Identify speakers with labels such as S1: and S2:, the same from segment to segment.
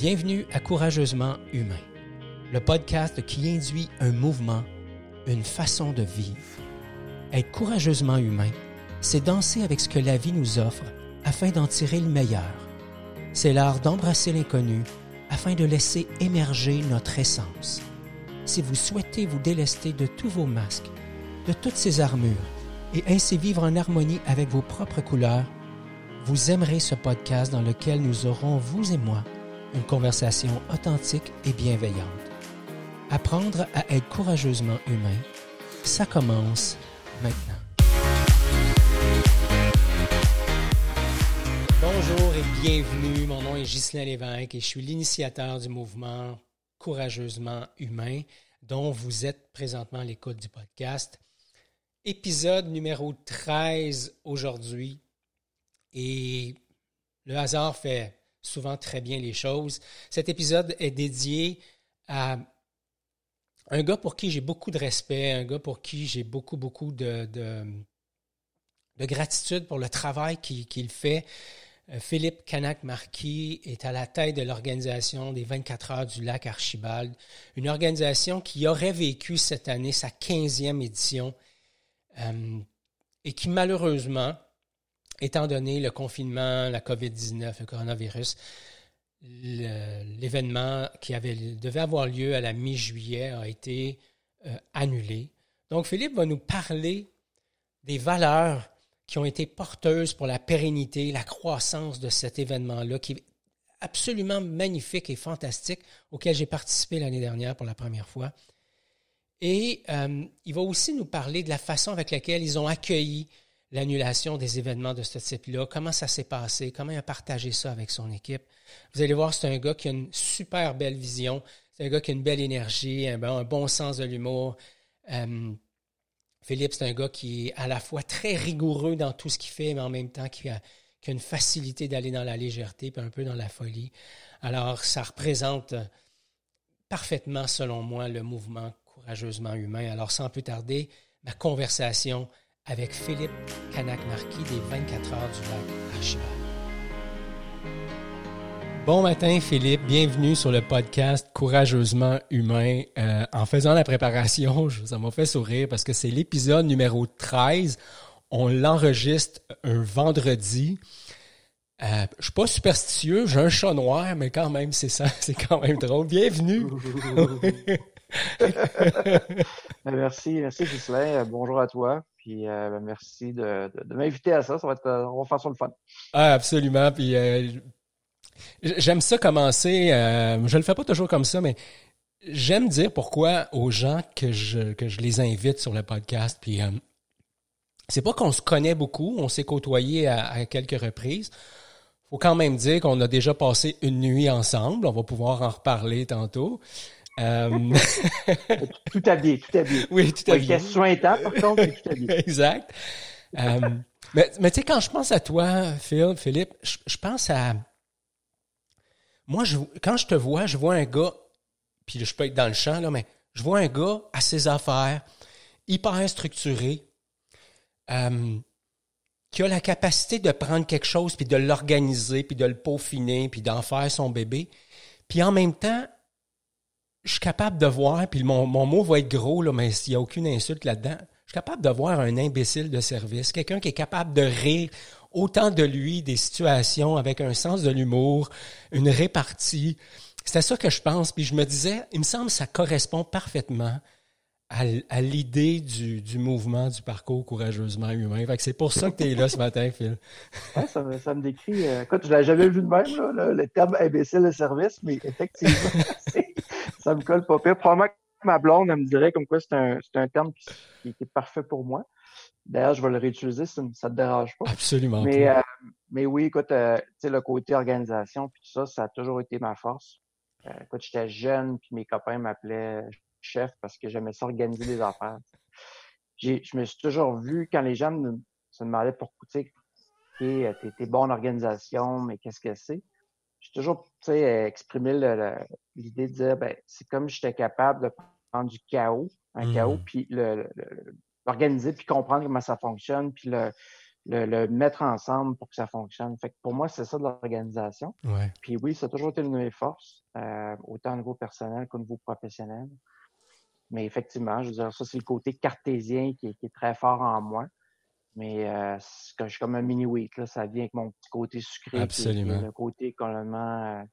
S1: Bienvenue à Courageusement Humain, le podcast qui induit un mouvement, une façon de vivre. Être courageusement humain, c'est danser avec ce que la vie nous offre afin d'en tirer le meilleur. C'est l'art d'embrasser l'inconnu afin de laisser émerger notre essence. Si vous souhaitez vous délester de tous vos masques, de toutes ces armures, et ainsi vivre en harmonie avec vos propres couleurs, vous aimerez ce podcast dans lequel nous aurons, vous et moi, une conversation authentique et bienveillante. Apprendre à être courageusement humain, ça commence maintenant. Bonjour et bienvenue. Mon nom est Ghislain Lévesque et je suis l'initiateur du mouvement Courageusement Humain, dont vous êtes présentement à l'écoute du podcast. Épisode numéro 13 aujourd'hui. Et le hasard fait souvent très bien les choses. Cet épisode est dédié à un gars pour qui j'ai beaucoup de respect, un gars pour qui j'ai beaucoup, beaucoup de, de, gratitude pour le travail qu'il fait. Euh, Philippe Canac-Marquis est à la tête de l'organisation des 24 heures du lac Archibald, une organisation qui aurait vécu cette année sa 15e édition euh, et qui malheureusement étant donné le confinement, la COVID-19, le coronavirus, l'événement qui devait avoir lieu à la mi-juillet a été euh, annulé. Donc, Philippe va nous parler des valeurs qui ont été porteuses pour la pérennité, la croissance de cet événement-là, qui est absolument magnifique et fantastique, auquel j'ai participé l'année dernière pour la première fois. Et euh, il va aussi nous parler de la façon avec laquelle ils ont accueilli l'annulation des événements de ce type-là, comment ça s'est passé, comment il a partagé ça avec son équipe? Vous allez voir, c'est un gars qui a une super belle vision, c'est un gars qui a une belle énergie, un bon, sens de l'humour. Euh, Philippe, c'est un gars qui est à la fois très rigoureux dans tout ce qu'il fait, mais en même temps qui a, qui a une facilité d'aller dans la légèreté, puis un peu dans la folie. Alors, ça représente parfaitement, selon moi, le mouvement courageusement humain. Alors, sans plus tarder, ma conversation avec Philippe Canac-Marquis des 24 heures du lac Archibald. Bon matin Philippe, bienvenue sur le podcast Courageusement Humain. Euh, en faisant la préparation, ça m'a fait sourire parce que c'est l'épisode numéro 13. On l'enregistre un vendredi. Euh, je suis pas superstitieux, j'ai un chat noir, mais quand même, c'est ça, c'est quand même drôle. Bienvenue.
S2: Merci, merci Ghislain. Bonjour à toi. Puis euh, ben, merci de, m'inviter à ça. Ça va être, euh, on va faire ça le fun.
S1: Ah, absolument. Puis euh, j'aime ça commencer. je le fais pas toujours comme ça, mais j'aime dire pourquoi aux gens que je, que je les invite sur le podcast. Puis c'est pas qu'on se connaît beaucoup, on s'est côtoyé à, à, quelques reprises. Faut quand même dire qu'on a déjà passé une nuit ensemble. On va pouvoir en reparler tantôt.
S2: Euh... tout habillé, tout habillé.
S1: Oui, tout habillé.
S2: Ouais, par contre, tout habillé.
S1: exact. Euh, mais mais tu sais, quand je pense à toi, Phil, Philippe, je, pense à... Moi, je, quand je te vois, je vois un gars, puis je peux être dans le champ, là, mais je vois un gars à ses affaires, hyper structuré, euh, qui a la capacité de prendre quelque chose, puis de l'organiser, puis de le peaufiner, puis d'en faire son bébé. Puis en même temps, je suis capable de voir, puis mon, mon mot va être gros, là, mais s'il n'y a aucune insulte là-dedans, je suis capable de voir un imbécile de service, quelqu'un qui est capable de rire autant de lui des situations avec un sens de l'humour, une répartie. C'est ça que je pense. Puis je me disais, il me semble que ça correspond parfaitement à, à l'idée du, du, mouvement, du parcours courageusement humain. Fait que c'est pour ça que tu es là ce matin, Phil.
S2: Ouais, ça, me, ça me décrit. Euh, écoute, je l'avais jamais vu de même, là, le, le terme imbécile de service, mais effectivement, ça me colle pas pire. Probablement que ma blonde, elle me dirait comme quoi c'est un, un terme qui, qui, est parfait pour moi. D'ailleurs, je vais le réutiliser si ça ne te dérange pas.
S1: Absolument.
S2: Mais, euh, mais oui, écoute, euh, tu sais, le côté organisation, puis tout ça, ça a toujours été ma force. Euh, écoute, j'étais jeune, puis mes copains m'appelaient chef parce que j'aimais ça organiser des affaires. Je me suis toujours vu, quand les gens me, se demandaient pour tu sais, t'es bon en organisation, mais qu'est-ce que c'est? J'ai toujours exprimé l'idée de dire ben, c'est comme j'étais capable de prendre du chaos, un chaos, mmh. puis l'organiser, puis comprendre comment ça fonctionne, puis le, le, mettre ensemble pour que ça fonctionne. Fait que pour moi, c'est ça de l'organisation. Puis oui, ça a toujours été une de mes forces, euh, autant au niveau personnel qu'au niveau professionnel. Mais effectivement, je veux dire, ça, c'est le côté cartésien qui est, très fort en moi. Mais euh, je suis comme un mini-wheat, là, ça vient avec mon petit côté sucré.
S1: Absolument.
S2: le côté complètement...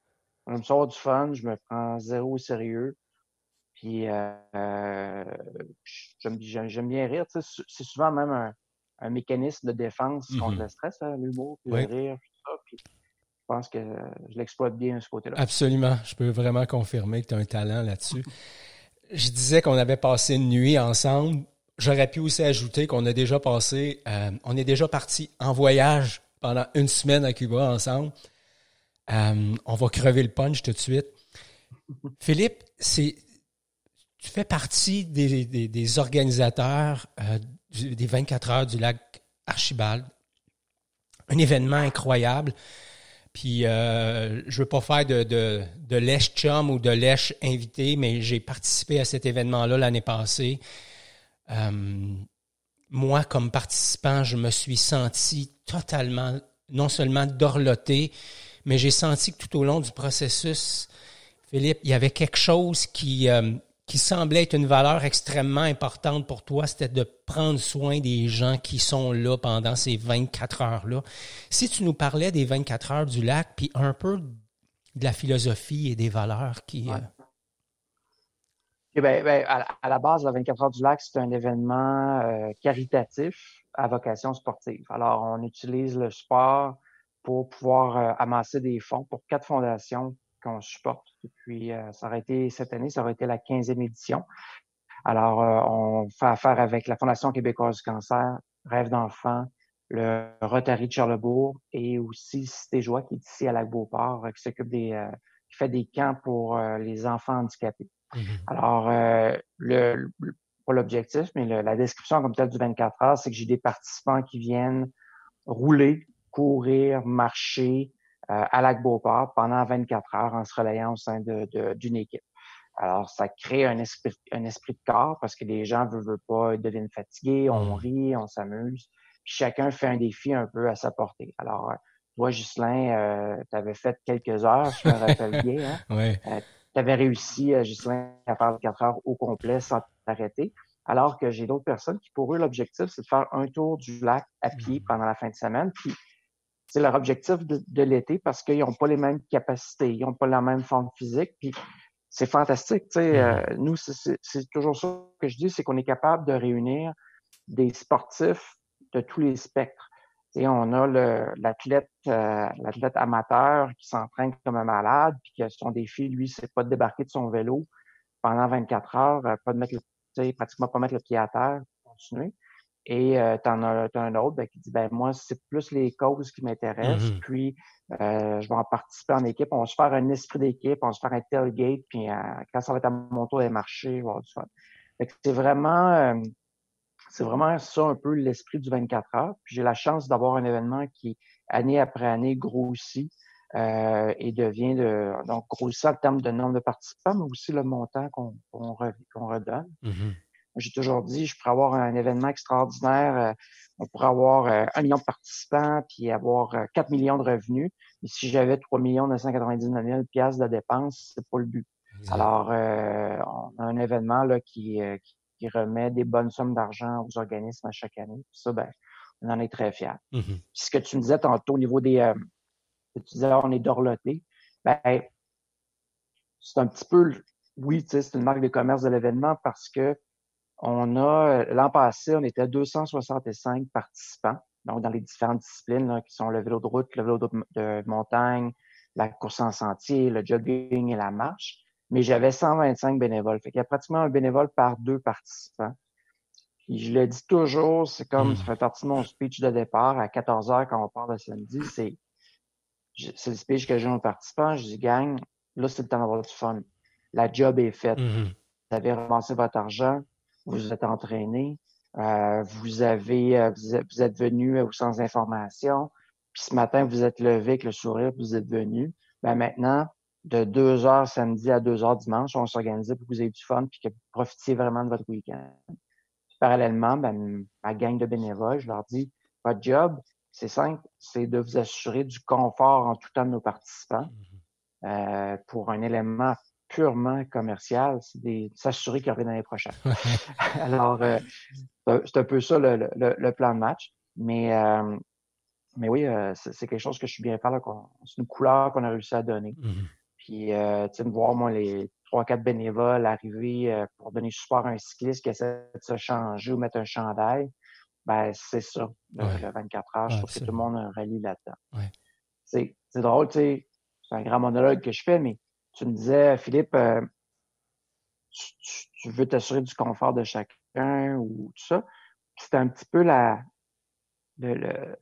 S2: on me sort du fun, je me prends zéro au sérieux. Puis euh, j'aime bien rire. C'est souvent même un, un mécanisme de défense contre mmh le stress, hein, l'humour, puis le rire, tout ça. Puis je pense que je l'exploite bien ce côté-là.
S1: Absolument. Je peux vraiment confirmer que tu as un talent là-dessus. je disais qu'on avait passé une nuit ensemble. J'aurais pu aussi ajouter qu'on a déjà passé, euh, on est déjà parti en voyage pendant une semaine à Cuba ensemble. Euh, on va crever le punch tout de suite. Philippe, c'est, tu fais partie des, des, organisateurs euh, des 24 heures du lac Archibald. Un événement incroyable. Puis euh, je veux pas faire de, de, de lèche chum ou de lèche invité, mais j'ai participé à cet événement-là l'année passée. Euh, moi, comme participant, je me suis senti totalement, non seulement dorloté, mais j'ai senti que tout au long du processus, Philippe, il y avait quelque chose qui, euh, qui semblait être une valeur extrêmement importante pour toi, c'était de prendre soin des gens qui sont là pendant ces 24 heures-là. Si tu nous parlais des 24 heures du lac, puis un peu de la philosophie et des valeurs qui... Euh,
S2: eh ben, ben, à, la base, la 24 heures du lac, c'est un événement euh, caritatif à vocation sportive. Alors, on utilise le sport pour pouvoir euh, amasser des fonds pour quatre fondations qu'on supporte depuis, euh, ça aurait été cette année, ça aurait été la 15e édition. Alors, on fait affaire avec la Fondation québécoise du cancer, Rêve d'enfant, le Rotary de Charlebourg et aussi Cité Joie qui est ici à Lac-Beauport, qui s'occupe des, qui fait des camps pour les enfants handicapés. Mmh Alors, le, pas l'objectif, mais la description comme telle du 24 heures, c'est que j'ai des participants qui viennent rouler, courir, marcher, euh, à Lac-Beauport pendant 24 heures en se relayant au sein d'une équipe. Alors, ça crée un esprit, un esprit de corps parce que les gens ne veulent pas, ils deviennent fatigués, on mmh. rit, on s'amuse. Puis chacun fait un défi un peu à sa portée. Alors, toi, Ghislain, euh, tu avais fait quelques heures, je me rappelle bien. Hein?
S1: ouais.
S2: Euh, tu avais réussi, euh, Ghislain, à faire 4 heures au complet sans t'arrêter. Alors que j'ai d'autres personnes qui, pour eux, l'objectif, c'est de faire un tour du lac à pied mmh. pendant la fin de semaine. Puis c'est leur objectif de, l'été parce qu'ils n'ont pas les mêmes capacités, ils n'ont pas la même forme physique. Puis c'est fantastique. Mm-hmm. euh, nous, c'est toujours ça que je dis, c'est qu'on est capable de réunir des sportifs de tous les spectres. Sais, on a l'athlète euh, l'athlète amateur qui s'entraîne comme un malade, puis que son défi, lui, c'est pas de débarquer de son vélo pendant 24 heures, euh, pas de mettre le, pratiquement pas mettre le pied à terre, continuer. Et euh, tu en as, un autre ben, qui dit ben moi, c'est plus les causes qui m'intéressent. Mmh puis euh, je vais en participer en équipe. On va se faire un esprit d'équipe, on va se faire un tailgate, puis euh, quand ça va être à mon tour des marchés, on va du fun. c'est vraiment euh, c'est vraiment ça un peu l'esprit du 24 heures. Puis j'ai la chance d'avoir un événement qui, année après année, grossit. Euh, et devient de donc grossit en termes de nombre de participants, mais aussi le montant qu'on redonne. Mmh j'ai toujours dit, je pourrais avoir un événement extraordinaire, euh, on pourrait avoir euh, un million de participants puis avoir 4 euh, millions de revenus. Mais si j'avais 3 millions 999 000 piastres de dépenses, c'est pas le but. Alors, on a un événement là qui, qui, remet des bonnes sommes d'argent aux organismes à chaque année. Puis ça, ben, on en est très fiers. Mmh ce que tu me disais tantôt au niveau des... tu disais, on est dorloté. Ben, c'est un petit peu... Oui, c'est une marque de commerce de l'événement parce que on a, l'an passé, on était 265 participants, donc dans les différentes disciplines qui sont le vélo de route, le vélo de, montagne, la course en sentier, le jogging et la marche. Mais j'avais 125 bénévoles. Fait qu'il y a pratiquement un bénévole par deux participants. Puis je le dis toujours, c'est comme, ça hmm. fait partie de mon speech de départ à 14 heures quand on part le samedi, c'est, c'est le speech que j'ai aux participants. Je dis, gang, là, c'est le temps d'avoir du fun. La job est faite. Hmm. Vous avez ramassé votre argent vous êtes entraîné, euh, vous avez, euh, vous êtes, venu au centre d'information, puis ce matin, vous êtes levé avec le sourire, vous êtes venu. Ben maintenant, de 2 heures samedi à 2 heures dimanche, on s'organise pour que vous ayez du fun puis que vous profitiez vraiment de votre week-end. Parallèlement, ben, ma gang de bénévoles, je leur dis, Votre job, c'est simple, c'est de vous assurer du confort en tout temps de nos participants. Mm-hmm. Euh, pour un élément purement commercial, c'est s'assurer qu'il aura l'année prochaine. Alors, euh, c'est un peu ça le, le, le, plan de match. Mais, euh, mais oui, euh, c'est quelque chose que je suis bien fier. C'est une couleur qu'on a réussi à donner. Mm-hmm. Puis, euh, tu sais, de voir, moi, les trois, quatre bénévoles arriver euh, pour donner support à un cycliste qui essaie de se changer ou mettre un chandail, ben, c'est ça, le, 24 heures. je trouve que tout le monde a un rallye là-dedans. Ouais. C'est drôle, tu sais, c'est un grand monologue que je fais, mais tu me disais, Philippe, euh, tu, veux t'assurer du confort de chacun ou tout ça. C'était un petit peu la, le,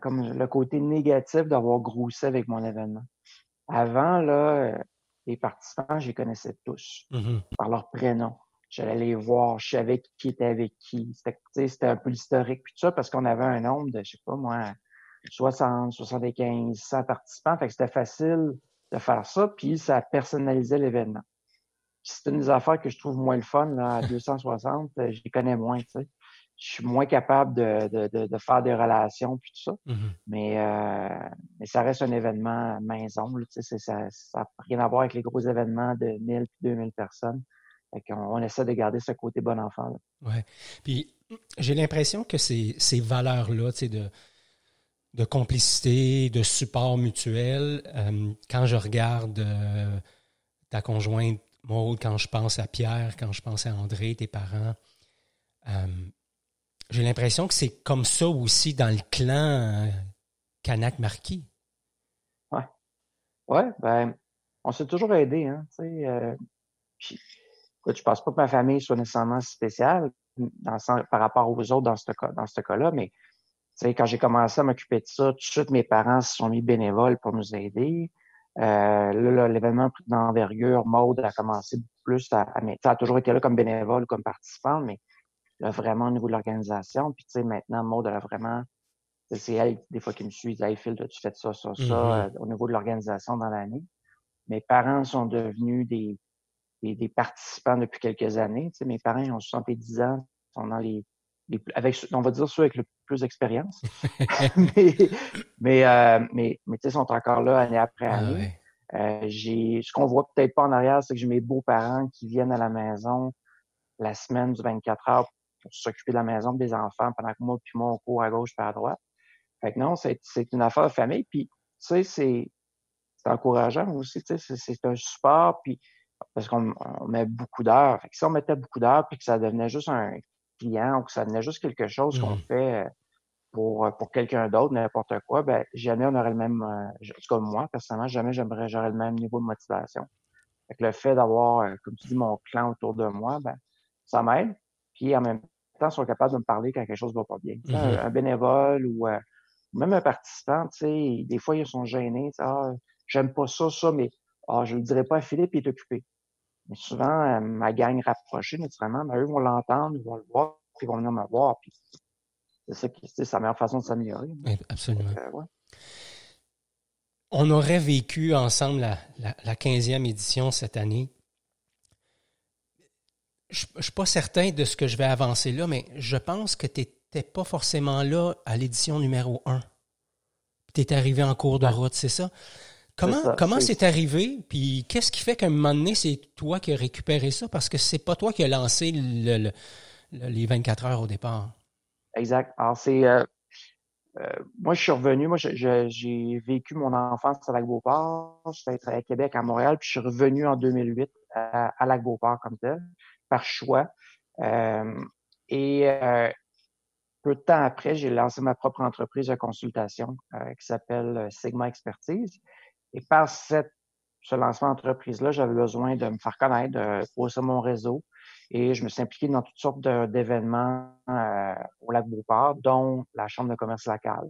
S2: comme le côté négatif d'avoir grossi avec mon événement. Avant, là, euh, les participants, je les connaissais tous mm-hmm. par leur prénom. J'allais les voir, je savais qui était avec qui. C'était un peu l'historique, puis tout ça, parce qu'on avait un nombre de, je sais pas moi, 60, 75, 100 participants. Fait que c'était facile de faire ça, puis ça personnalisait l'événement. C'est une des affaires que je trouve moins le fun, là, à 260, euh, je les connais moins, tu sais je suis moins capable de, de, de, faire des relations puis tout ça. Mm-hmm. mais, euh, mais ça reste un événement maison. ça n'a rien à voir avec les gros événements de 1000 puis 2000 personnes. on, on, essaie de garder ce côté bon enfant.
S1: Oui. Puis j'ai l'impression que ces, ces valeurs-là, de, de complicité, de support mutuel, euh, quand je regarde euh, ta conjointe Maud, quand je pense à Pierre, quand je pense à André, tes parents, j'ai l'impression que c'est comme ça aussi dans le clan Kanak euh, Marquis.
S2: Ouais. Ouais, ben, on s'est toujours aidé, hein, tu. Euh, puis, je pense pas que ma famille soit nécessairement spéciale par rapport aux autres dans ce cas, dans ce cas-là, mais tu sais, quand j'ai commencé à m'occuper de ça, tout de suite, mes parents se sont mis bénévoles pour nous aider. Euh, là, l'événement d'envergure, Maude a commencé plus à, à, a toujours été là comme bénévole, comme participante, mais là, vraiment au niveau de l'organisation. Puis, tu sais, maintenant, Maud, elle a vraiment, c'est elle, des fois, qui me suit, hey, Phil, tu fais ça, ça, ça, mm-hmm. euh, au niveau de l'organisation dans l'année. Mes parents sont devenus des, des, participants depuis quelques années. Tu sais, mes parents ont 70 ans, sont dans les, les avec, on va dire ceux avec le plus d'expérience. mais, mais, euh, mais, mais, tu sais, sont encore là année après ah année. euh, j'ai, ce qu'on voit peut-être pas en arrière, c'est que j'ai mes beaux-parents qui viennent à la maison la semaine du 24 heures pour s'occuper de la maison des enfants pendant que moi puis moi on court à gauche et à droite. Fait que non, c'est, une affaire de famille. Puis, tu sais, c'est, encourageant aussi, tu sais, c'est, un support, puis parce qu'on met beaucoup d'heures. Fait que si on mettait beaucoup d'heures puis que ça devenait juste un client ou que ça devenait juste quelque chose qu'on mmh. fait euh, pour, pour quelqu'un d'autre, n'importe quoi, ben jamais on aurait le même, euh, en tout cas moi, personnellement, jamais j'aimerais j'aurais le même niveau de motivation. Fait que le fait d'avoir, euh, comme tu dis, mon clan autour de moi, ben ça m'aide. Puis en même temps, sont capables de me parler quand quelque chose va pas bien. Mm-hmm. un, bénévole ou euh, même un participant, tu sais, des fois, ils sont gênés. Ah, j'aime pas ça, ça, mais ah, je le dirai pas à Philippe, il est occupé. Mais souvent, euh, ma gang rapprochée, naturellement, ben, eux vont l'entendre, ils vont le voir, puis ils vont venir me voir. Puis c'est ça qui c'est la meilleure façon de s'améliorer.
S1: absolument. On aurait vécu ensemble la, la, la 15e édition cette année je ne suis pas certain de ce que je vais avancer là, mais je pense que tu n'étais pas forcément là à l'édition numéro 1. Tu es arrivé en cours de route, c'est ça? Comment comment c'est arrivé? Puis qu'est-ce qui fait qu'à un moment donné, c'est toi qui as récupéré ça? Parce que c'est pas toi qui as lancé les 24 heures au départ.
S2: Exact. Alors, c'est. Euh, euh, moi, je suis revenu. Moi, j'ai vécu mon enfance à Lac-Beauport. J'étais à Québec, à Montréal, puis je suis revenu en 2008 à, à Lac-Beauport comme tel par choix. Euh, et euh, peu de temps après, j'ai lancé ma propre entreprise de consultation euh, qui s'appelle Sigma Expertise. Et par cette, ce lancement d'entreprise-là, j'avais besoin de me faire connaître, de poser mon réseau. Et je me suis impliqué dans toutes sortes d'événements au lac Beauport, dont la Chambre de commerce locale.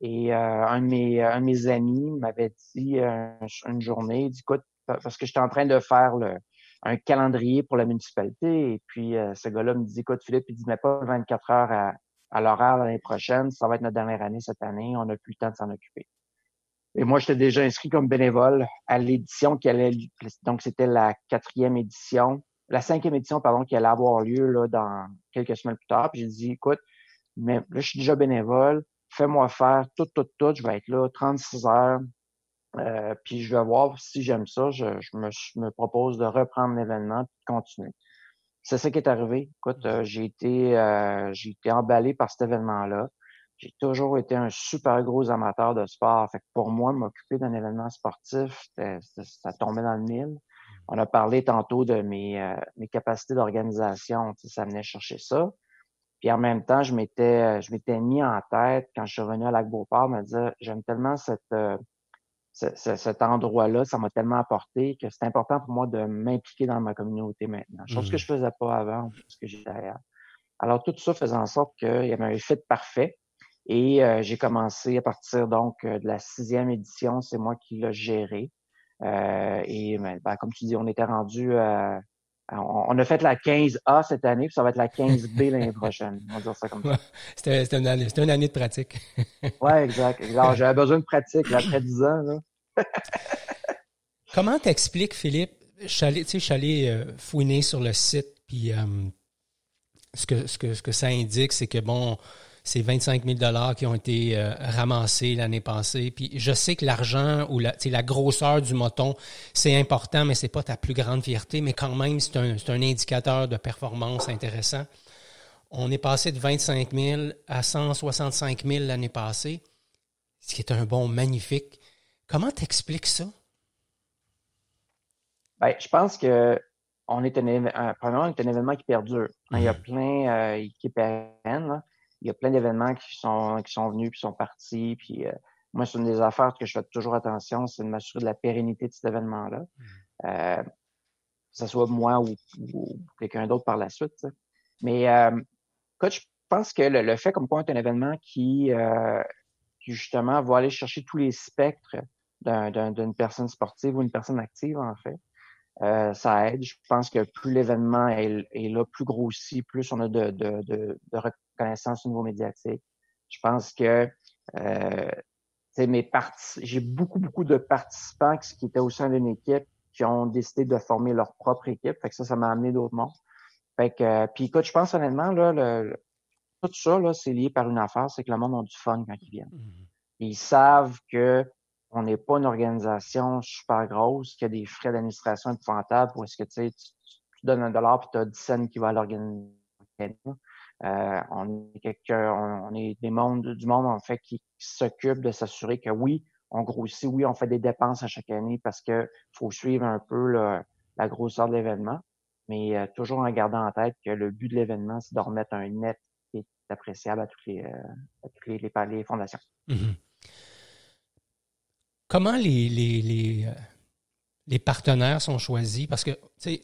S2: Et un, de mes, un de mes amis m'avait dit une journée, dit, écoute, parce que j'étais en train de faire le, un calendrier pour la municipalité. Et puis, euh, ce gars-là me dit, écoute, Philippe, il dit, mais pas 24 heures à, à l'horaire l'année prochaine. Ça va être notre dernière année cette année. On n'a plus le temps de s'en occuper. Et moi, j'étais déjà inscrit comme bénévole à l'édition qui allait, donc c'était la quatrième édition, la cinquième édition, pardon, qui allait avoir lieu là, dans quelques semaines plus tard. Puis j'ai dit, écoute, mais là, je suis déjà bénévole, fais-moi faire tout, tout, tout, je vais être là 36 heures, euh, puis je vais voir si j'aime ça, je, me, propose de reprendre l'événement et de continuer. C'est ça qui est arrivé. Écoute, euh, j'ai été, euh, j'ai été emballé par cet événement-là. J'ai toujours été un super gros amateur de sport. Fait que pour moi, m'occuper d'un événement sportif, ça tombait dans le mille. On a parlé tantôt de mes, euh, mes capacités d'organisation. Ça venait chercher ça. Puis en même temps, je m'étais, je m'étais mis en tête quand je suis revenu à Lac-Beauport, me dire j'aime tellement cette, euh, cet endroit-là, ça m'a tellement apporté que c'est important pour moi de m'impliquer dans ma communauté maintenant. Chose que mmh. je faisais pas avant, parce que j'étais ailleurs. Alors tout ça faisait en sorte qu'il y avait un fit parfait. Et euh, j'ai commencé à partir donc de la sixième édition, c'est moi qui l'ai géré. Euh, et ben, ben, comme tu dis, on était rendu à, on, a fait la 15A cette année, puis ça va être la 15B l'année prochaine. On va dire ça comme ça.
S1: C'était une, année, une année de pratique.
S2: oui, exact. J'avais besoin de pratique là, après 10 ans. Là.
S1: Comment t'expliques, Philippe? Je suis allé, tu sais, je suis allé euh, fouiner sur le site, puis euh, ce, que, ce, que, ce que ça indique, c'est que, bon, c'est 25 000 dollars qui ont été euh, ramassés l'année passée. Puis je sais que l'argent ou la, la grosseur du moton, c'est important, mais c'est pas ta plus grande fierté. Mais quand même, c'est un, un, indicateur de performance intéressant. On est passé de 25 000 à 165 000 l'année passée, ce qui est un bon magnifique. Comment t'expliques ça?
S2: Bien, je pense que on est un, un événement qui perdure. Il y a mmh. plein euh, qui perdent il y a plein d'événements qui sont, qui sont venus puis sont partis. Puis euh, moi, c'est une des affaires que je fais toujours attention, c'est de m'assurer de la pérennité de cet événement-là. Mmh. Euh, que ce soit moi ou, quelqu'un d'autre par la suite. Mais euh, je pense que le, fait comme quoi est un événement qui, euh, qui, justement va aller chercher tous les spectres d'une personne sportive ou une personne active, en fait. Euh, ça aide. Je pense que plus l'événement est, là, plus grossi, plus on a de, de, de, de reconnaissance au niveau médiatique. Je pense que euh, mes j'ai beaucoup, beaucoup de participants qui étaient au sein d'une équipe qui ont décidé de former leur propre équipe. Fait que ça, ça m'a amené d'autres mondes. Fait que, euh, puis écoute, je pense honnêtement, là, le, tout ça, là, c'est lié par une affaire, c'est que le monde a du fun quand ils viennent. Mmh ils savent que on n'est pas une organisation super grosse, qui a des frais d'administration épouvantables, où est-ce que tu, tu, donnes un dollar puis tu as 10 cents qui va à l'organisation. On est des mondes, du monde en fait qui, s'occupe de s'assurer que oui, on grossit, oui, on fait des dépenses à chaque année parce que faut suivre un peu la grosseur de l'événement, mais euh, toujours en gardant en tête que le but de l'événement, c'est de remettre un net qui est appréciable à toutes les, euh, à les, fondations.
S1: Mm-hmm. Comment euh, les, partenaires sont choisis? Parce que, tu sais,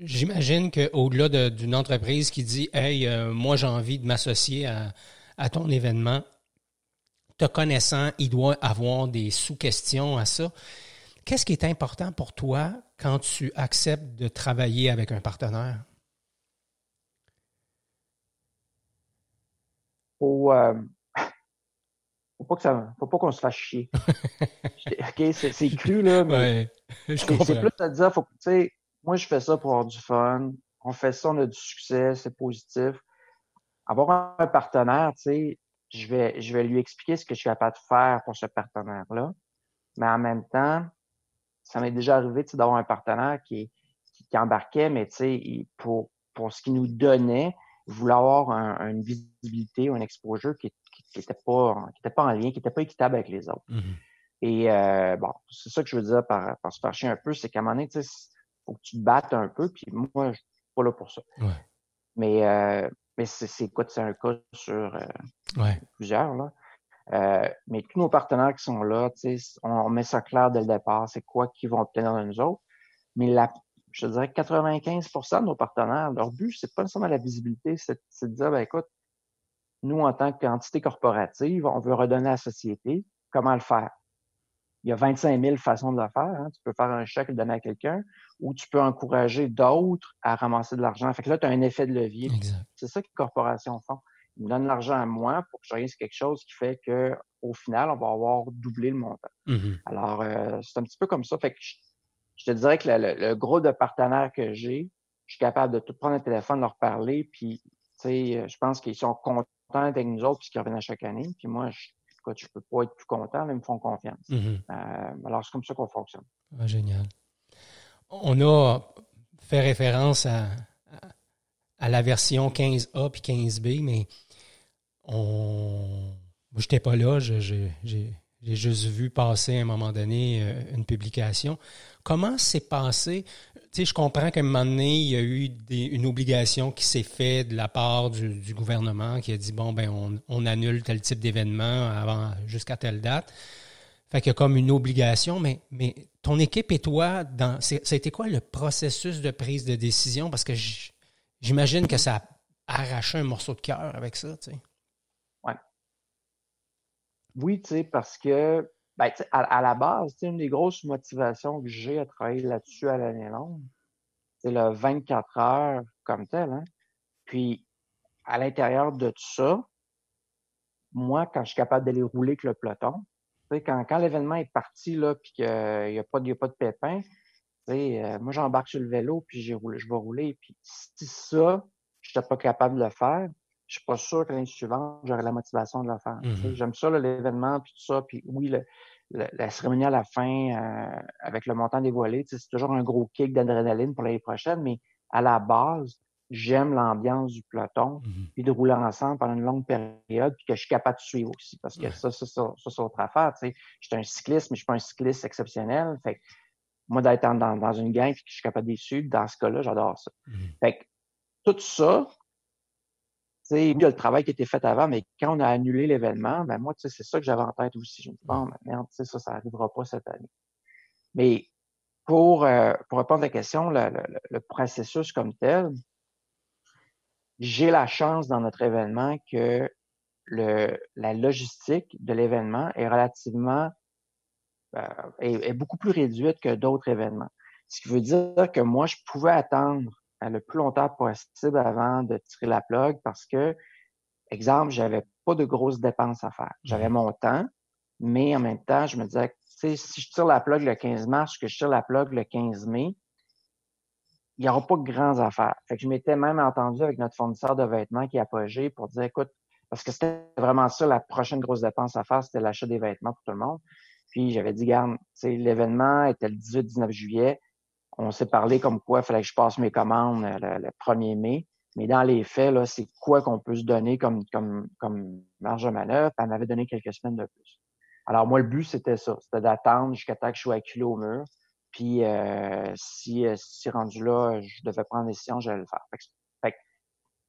S1: j'imagine qu'au-delà d'une entreprise qui dit Hey, euh, moi j'ai envie de m'associer à, à, ton événement, te connaissant, il doit avoir des sous-questions à ça. Qu'est-ce qui est important pour toi quand tu acceptes de travailler avec un partenaire?
S2: Pour, euh, faut pas que ça, faut pas qu'on se fasse chier. ok, c'est cru, là, mais c'est plus à dire, faut, tu sais, moi, je fais ça pour avoir du fun. On fait ça, on a du succès, c'est positif. Avoir un partenaire, tu sais, je vais, je vais lui expliquer ce que je suis capable de faire pour ce partenaire-là. Mais en même temps, ça m'est déjà arrivé, tu sais, d'avoir un partenaire qui, qui, embarquait, mais tu sais, pour, pour ce qu'il nous donnait, voulait avoir une visibilité ou un exposure qui, qui n'était pas, qui était pas en lien, qui n'était pas équitable avec les autres. Mm-hmm. Et euh, bon, c'est ça que je veux dire par, par se faire chier un peu, c'est qu'à un moment donné, il faut que tu te battes un peu, puis moi, je suis pas là pour ça. Mais, euh, mais c'est quoi, c'est un cas sur euh, plusieurs, là. Mais tous nos partenaires qui sont là, on, on met ça clair dès le départ, c'est quoi qu'ils vont obtenir de nous autres. Mais la, je dirais 95% de nos partenaires, leur but, c'est pas seulement la visibilité, c'est de dire, ben écoute, nous, en tant qu'entité corporative, on veut redonner à la société. Comment le faire? Il y a 25 000 façons de le faire. Hein. Tu peux faire un chèque et le donner à quelqu'un ou tu peux encourager d'autres à ramasser de l'argent. Fait que là, tu as un effet de levier. C'est ça que les corporations font. Ils me donnent l'argent à moi pour que je réalise quelque chose qui fait que au final, on va avoir doublé le montant. Mm-hmm. Alors, euh, c'est un petit peu comme ça. Fait que je, te dirais que le, le, gros de partenaires que j'ai, je suis capable de tout prendre un téléphone, leur parler, puis je pense qu'ils sont contents avec nous autres puisqu'ils reviennent à chaque année. Puis moi, je, écoute, je peux pas être plus content, là, ils me font confiance.
S1: Mhm.
S2: Euh, alors, c'est comme ça qu'on fonctionne.
S1: Ah, génial. On a fait référence à, la version 15A puis 15B, mais on... moi, j'étais pas là. J'ai j'ai juste vu passer à un moment donné euh, une publication. Comment s'est passé? Tu sais, je comprends qu'à un moment donné, il y a eu une obligation qui s'est faite de la part du, gouvernement qui a dit, bon, ben, on, annule tel type d'événement jusqu'à telle date. Fait qu'il y a comme une obligation, mais, mais ton équipe et toi, dans, c'est- ça a été quoi le processus de prise de décision? Parce que j'imagine que ça a arraché un morceau de cœur avec ça, tu sais.
S2: Oui, tu sais, parce que ben, à, à la base, une des grosses motivations que j'ai à travailler là-dessus à l'année longue, c'est le 24 heures comme tel. Hein? Puis, à l'intérieur de tout ça, moi, quand je suis capable d'aller rouler avec le peloton, quand, quand l'événement est parti, là, puis qu'il n'y a, a pas de pépin, euh, moi, j'embarque sur le vélo, puis je vais rouler. Puis, si ça, je n'étais pas capable de le faire, je suis pas sûr que l'année suivante, j'aurais la motivation de le faire.
S1: Mhm.
S2: J'aime ça, l'événement, puis tout ça. Puis oui, le- le- la cérémonie à la fin, euh, avec le montant dévoilé, c'est toujours un gros kick d'adrénaline pour l'année prochaine, mais à la base, j'aime l'ambiance du peloton,
S1: Mhm.
S2: puis de rouler ensemble pendant une longue période, puis que je suis capable de suivre aussi, parce que
S1: Ouais.
S2: ça, ça, ça, ça, c'est autre affaire. Tu sais. Je suis un cycliste, mais je suis pas un cycliste exceptionnel. Fait que moi, d'être dans, dans une gang, puis que je suis capable de suivre, dans ce cas-là, j'adore ça.
S1: Mhm.
S2: Fait que tout ça, il y a le travail qui été fait avant, mais quand on a annulé l'événement, ben moi, c'est ça que j'avais en tête aussi. Je me dis, bon, ben merde, ça, ça arrivera pas cette année. Mais pour, euh, pour répondre à la question, le, le- le processus comme tel, j'ai la chance dans notre événement que le, la logistique de l'événement est relativement euh, est, beaucoup plus réduite que d'autres événements. Ce qui veut dire que moi, je pouvais attendre le plus longtemps possible avant de tirer la plug parce que, exemple, j'avais pas de grosses dépenses à faire. J'avais mon temps, mais en même temps, je me disais, si je tire la plug le 15 mars, que je tire la plug le 15 mai, il n'y aura pas de grands affaires. Fait que je m'étais même entendu avec notre fournisseur de vêtements qui est Apogée pour dire, écoute, parce que c'était vraiment ça, la prochaine grosse dépense à faire, c'était l'achat des vêtements pour tout le monde. Puis j'avais dit, garde, l'événement était le 18-19 juillet. On s'est parlé comme quoi il fallait que je passe mes commandes euh, le, le 1er mai. Mais dans les faits, là, c'est quoi qu'on peut se donner comme, comme, comme marge de manœuvre? Elle m'avait donné quelques semaines de plus. Alors, moi, le but, c'était ça. C'était d'attendre jusqu'à temps que je sois acculé au mur. Puis, euh, si, euh, si rendu là, je devais prendre une décision, j'allais le faire. Fait que, fait que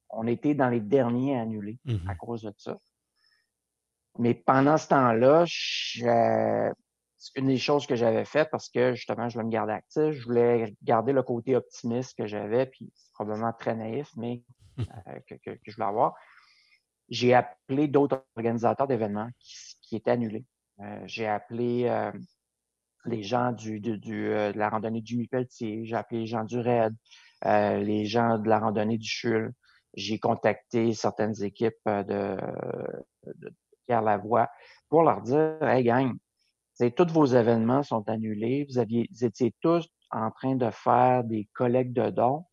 S2: on était dans les derniers à annuler à cause de ça. Mais pendant ce temps-là, je- une des choses que j'avais fait parce que justement, je voulais me garder actif, je voulais garder le côté optimiste que j'avais, puis c'est probablement très naïf, mais euh, que, que- que je voulais avoir. J'ai appelé d'autres organisateurs d'événements qui, qui étaient annulés. Euh, j'ai appelé euh, les gens du, du, du, de la randonnée du Pelletier, j'ai appelé les gens du RAID, les gens de la randonnée du CHUL. J'ai contacté certaines équipes de, de Pierre Lavoie pour leur dire Hey gang, c'est- tous vos événements sont annulés. Vous aviez, étiez tous en train de faire des collectes de dons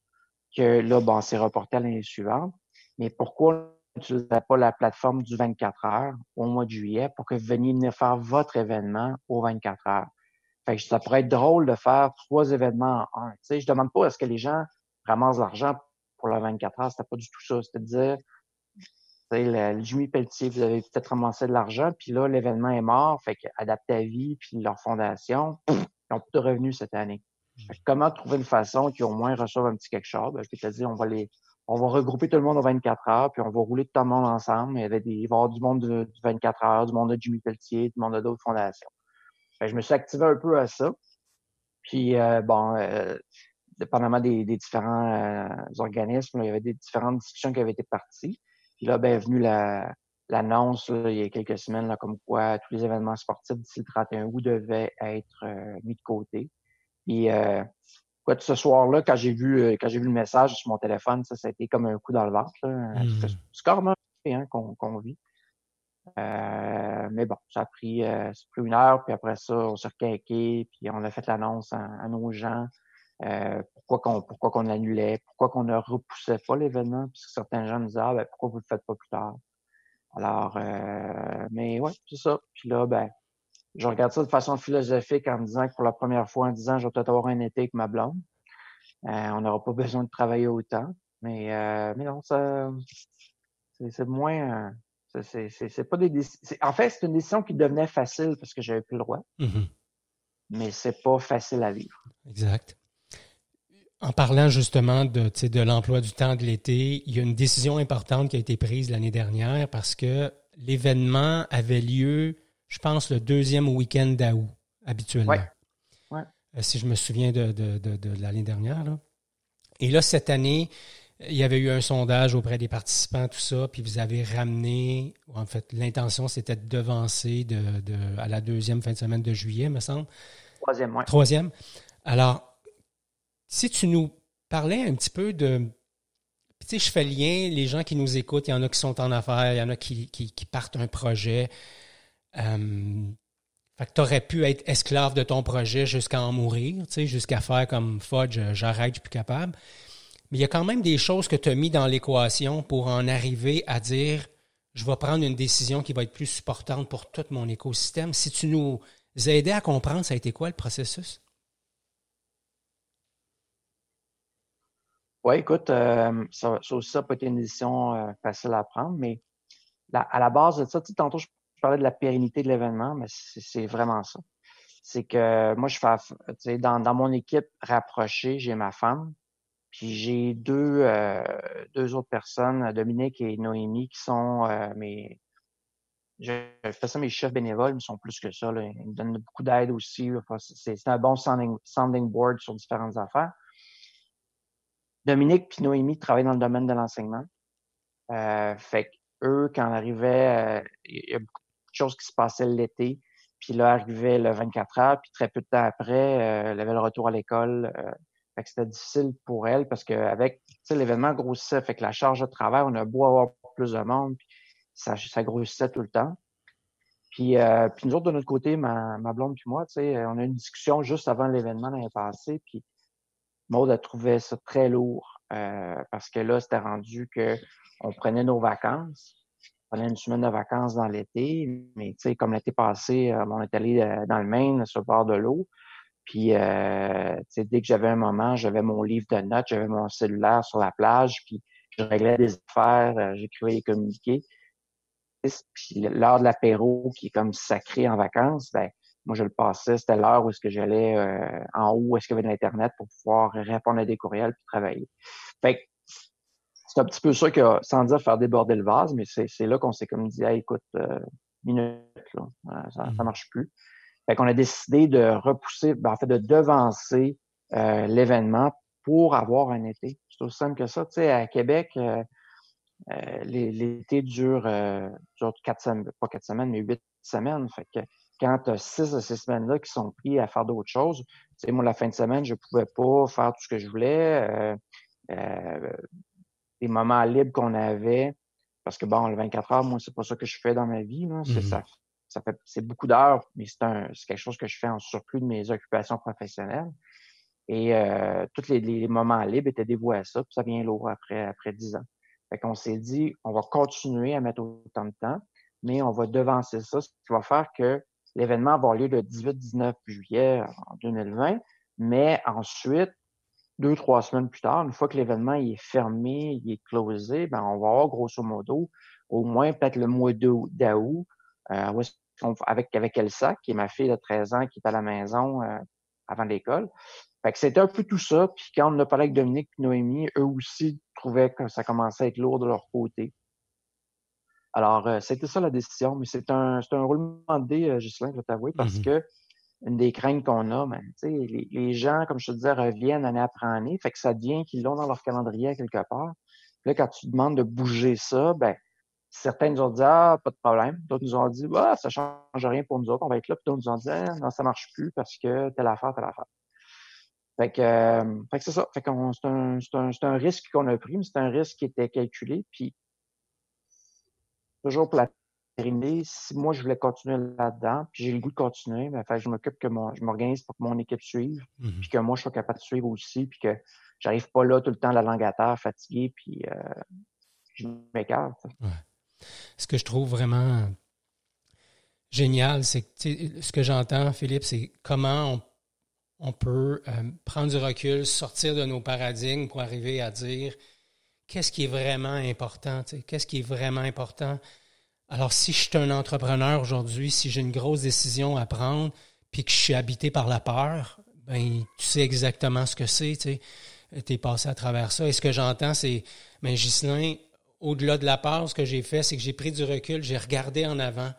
S2: que là, bon, c'est reporté à l'année suivante. Mais pourquoi on n'utilisait pas la plateforme du 24 heures au mois de juillet pour que vous veniez venir faire votre événement au 24 heures? Fait ça pourrait être drôle de faire trois événements en un. Tu sais, je demande pas à ce que les gens ramassent l'argent pour le 24 heures? C'était pas du tout ça. C'était de dire, le, le Jimmy Pelletier, vous avez peut-être ramassé de l'argent, puis là, l'événement est mort. Fait que Adapte à vie, puis leur fondation, pff, ils ont plus de revenus cette année. Fait que comment trouver une façon qu'ils au moins reçoivent un petit quelque chose? Ben, je peux te dire, on va les, on va regrouper tout le monde au 24 heures, puis on va rouler tout le monde ensemble. Il, y avait des, il va y avoir du monde de- du 24 heures, du monde de Jimmy Pelletier, du monde de d'autres fondations. Que je me suis activé un peu à ça. Puis, euh, bon, euh, dépendamment des, des différents euh, organismes, là, il y avait des différentes discussions qui avaient été parties. Puis là, ben, est venue la, l'annonce, là, il y a quelques semaines, là, comme quoi tous les événements sportifs d'ici le 31 août devaient être euh, mis de côté. Puis, euh, quoi, ce soir-là, quand j'ai vu, euh, quand j'ai vu le message sur mon téléphone, ça, ça a été comme un coup dans le ventre.
S1: Mhm.
S2: C'est carrément hein, qu'on qu'on vit. Euh, mais bon, ça a pris, euh, ça a pris une heure, puis après ça, on s'est requinqué, puis on a fait l'annonce à, à nos gens. Euh, pourquoi qu'on pourquoi qu'on l'annulait, pourquoi qu'on ne repoussait pas l'événement, puisque certains gens nous disaient ah, ben, pourquoi vous le faites pas plus tard? Alors, euh, mais ouais, c'est ça. Puis là, ben, je regarde ça de façon philosophique en me disant que pour la première fois en disant, je vais peut-être avoir un été avec ma blonde. Euh, on n'aura pas besoin de travailler autant. Mais, euh, mais non, ça, c'est moins. C'est pas des En fait, c'est une décision qui devenait facile parce que j'avais plus le droit. Mm-hmm. Mais c'est pas facile à vivre.
S1: Exact. En parlant justement de, de l'emploi du temps de l'été, il y a une décision importante qui a été prise l'année dernière parce que l'événement avait lieu, je pense, le deuxième week-end d'août, habituellement.
S2: Ouais.
S1: Euh, si je me souviens de, de l'année dernière. Là. Et là, cette année, il y avait eu un sondage auprès des participants, tout ça, puis vous avez ramené, en fait, l'intention, c'était de devancer de, à la deuxième fin de semaine de juillet, me semble.
S2: Troisième, oui.
S1: Troisième. Alors, si tu nous parlais un petit peu de. Tu sais, je fais lien, les gens qui nous écoutent, il y en a qui sont en affaires, il y en a qui, partent un projet. Euh, fait que tu aurais pu être esclave de ton projet jusqu'à en mourir, tu sais, jusqu'à faire comme Fudge, j'arrête, je suis plus capable. Mais il y a quand même des choses que tu as mis dans l'équation pour en arriver à dire je vais prendre une décision qui va être plus supportante pour tout mon écosystème. Si tu nous aidais à comprendre, ça a été quoi le processus?
S2: Oui, écoute, euh, ça, aussi, ça pas été une décision euh, facile à prendre, mais à la base de ça, tu tantôt, je parlais de la pérennité de l'événement, mais c'est vraiment ça. C'est que moi, je fais, tu sais, dans, mon équipe rapprochée, j'ai ma femme, puis j'ai deux, euh, deux autres personnes, Dominique et Noémie, qui sont mes. Je fais ça mes chefs bénévoles, ils sont plus que ça. Ils me donnent beaucoup d'aide aussi. c'est un bon sounding, sounding, board sur différentes affaires. Dominique et Noémie travaillent dans le domaine de l'enseignement. Euh, fait que eux, quand on arrivait, euh, il y a beaucoup de choses qui se passaient l'été. Puis là, arrivait le 24 heures, puis très peu de temps après, euh, il avait le retour à l'école. Euh, fait que c'était difficile pour elle parce qu'avec l'événement grossissait, fait que la charge de travail, on a beau avoir plus de monde, puis ça, ça grossissait tout le temps. Puis, euh, nous autres, de notre côté, ma, ma blonde puis moi, on a eu une discussion juste avant l'événement l'année passée, puis Maud a trouvé ça très lourd euh, parce que là, c'était rendu que on prenait nos vacances. On prenait une semaine de vacances dans l'été, mais tu sais, comme l'été passé, euh, on est allé euh, dans le Maine, sur le bord de l'eau. Puis, euh, dès que j'avais un moment, j'avais mon livre de notes, j'avais mon cellulaire sur la plage, puis je réglais des affaires, euh, j'écrivais des communiqués. Puis l'heure de l'apéro, qui est comme sacré en vacances, ben moi, je le passais, c'était l'heure où est-ce que j'allais euh, en haut, où est-ce qu'il y avait de l'Internet pour pouvoir répondre à des courriels puis travailler. Fait que c'est un petit peu ça que, sans dire faire déborder le vase, mais c'est là qu'on s'est comme dit, écoute, euh, minute, là, ça, ça mmh. marche plus. Fait qu'on a décidé de repousser, ben, en fait, de devancer euh, l'événement pour avoir un été. C'est aussi simple que ça. Tu sais, à Québec, euh, euh l'été dure, euh, dure quatre semaines, pas quatre semaines, mais huit semaines. Fait que quand tu as six de ces semaines-là qui sont pris à faire d'autres choses, tu sais, moi, la fin de semaine, je pouvais pas faire tout ce que je voulais. Euh, les moments libres qu'on avait, parce que bon, le 24 heures, moi, c'est pas ça que je fais dans ma vie. C'est mm-hmm. ça ça fait c'est beaucoup d'heures, mais c'est un c'est quelque chose que je fais en surplus de mes occupations professionnelles. Et euh, tous les, les, moments libres étaient dévoués à ça, puis ça vient lourd après après dix ans. Fait qu'on s'est dit, on va continuer à mettre autant de temps, mais on va devancer ça, ce qui va faire que l'événement va avoir lieu le 18-19 juillet en 2020, mais ensuite, deux, trois semaines plus tard, une fois que l'événement est fermé, il est closé, ben on va avoir grosso modo au moins peut-être le mois d'août euh, avec, Elsa, qui est ma fille de 13 ans, qui est à la maison euh, avant l'école. Fait que c'était un peu tout ça. Puis quand on a parlé avec Dominique et Noémie, eux aussi trouvaient que ça commençait à être lourd de leur côté. Alors, euh, c'était ça la décision, mais c'est un, un roulement de dés, euh, Ghislain, je vais t'avouer, parce mm-hmm. que une des craintes qu'on a, ben, les, les gens, comme je te disais, reviennent année après année, fait que ça devient qu'ils l'ont dans leur calendrier quelque part. Puis là, quand tu demandes de bouger ça, ben, Certains nous ont dit Ah, pas de problème. D'autres nous ont dit bah, ça change rien pour nous autres, on va être là. Puis d'autres nous ont dit ah, non, ça marche plus parce que telle affaire, telle affaire. Fait que, euh, fait que c'est ça. Fait c'est un, un, un, risque qu'on a pris, mais c'est un risque qui était calculé. Puis toujours pour la terminer, si moi je voulais continuer là-dedans, puis j'ai le goût de continuer, ben, fait je m'occupe que mon, je m'organise pour que mon équipe suive, mm-hmm. puis que moi je sois capable de suivre aussi, puis que j'arrive pas là tout le temps la langue à terre, fatigué, puis euh, je m'écarte.
S1: Ouais. ce que je trouve vraiment génial, c'est que ce que j'entends, Philippe, c'est comment on, on peut euh, prendre du recul, sortir de nos paradigmes pour arriver à dire qu'est-ce qui est vraiment important, qu'est-ce qui est vraiment important? Alors, si je suis un entrepreneur aujourd'hui, si j'ai une grosse décision à prendre, puis que je suis habité par la peur, ben tu sais exactement ce que c'est, tu es passé à travers ça. Et ce que j'entends, c'est, ben, Ghislain, au-delà de la peur, ce que j'ai fait, c'est que j'ai pris du recul, j'ai regardé en avant,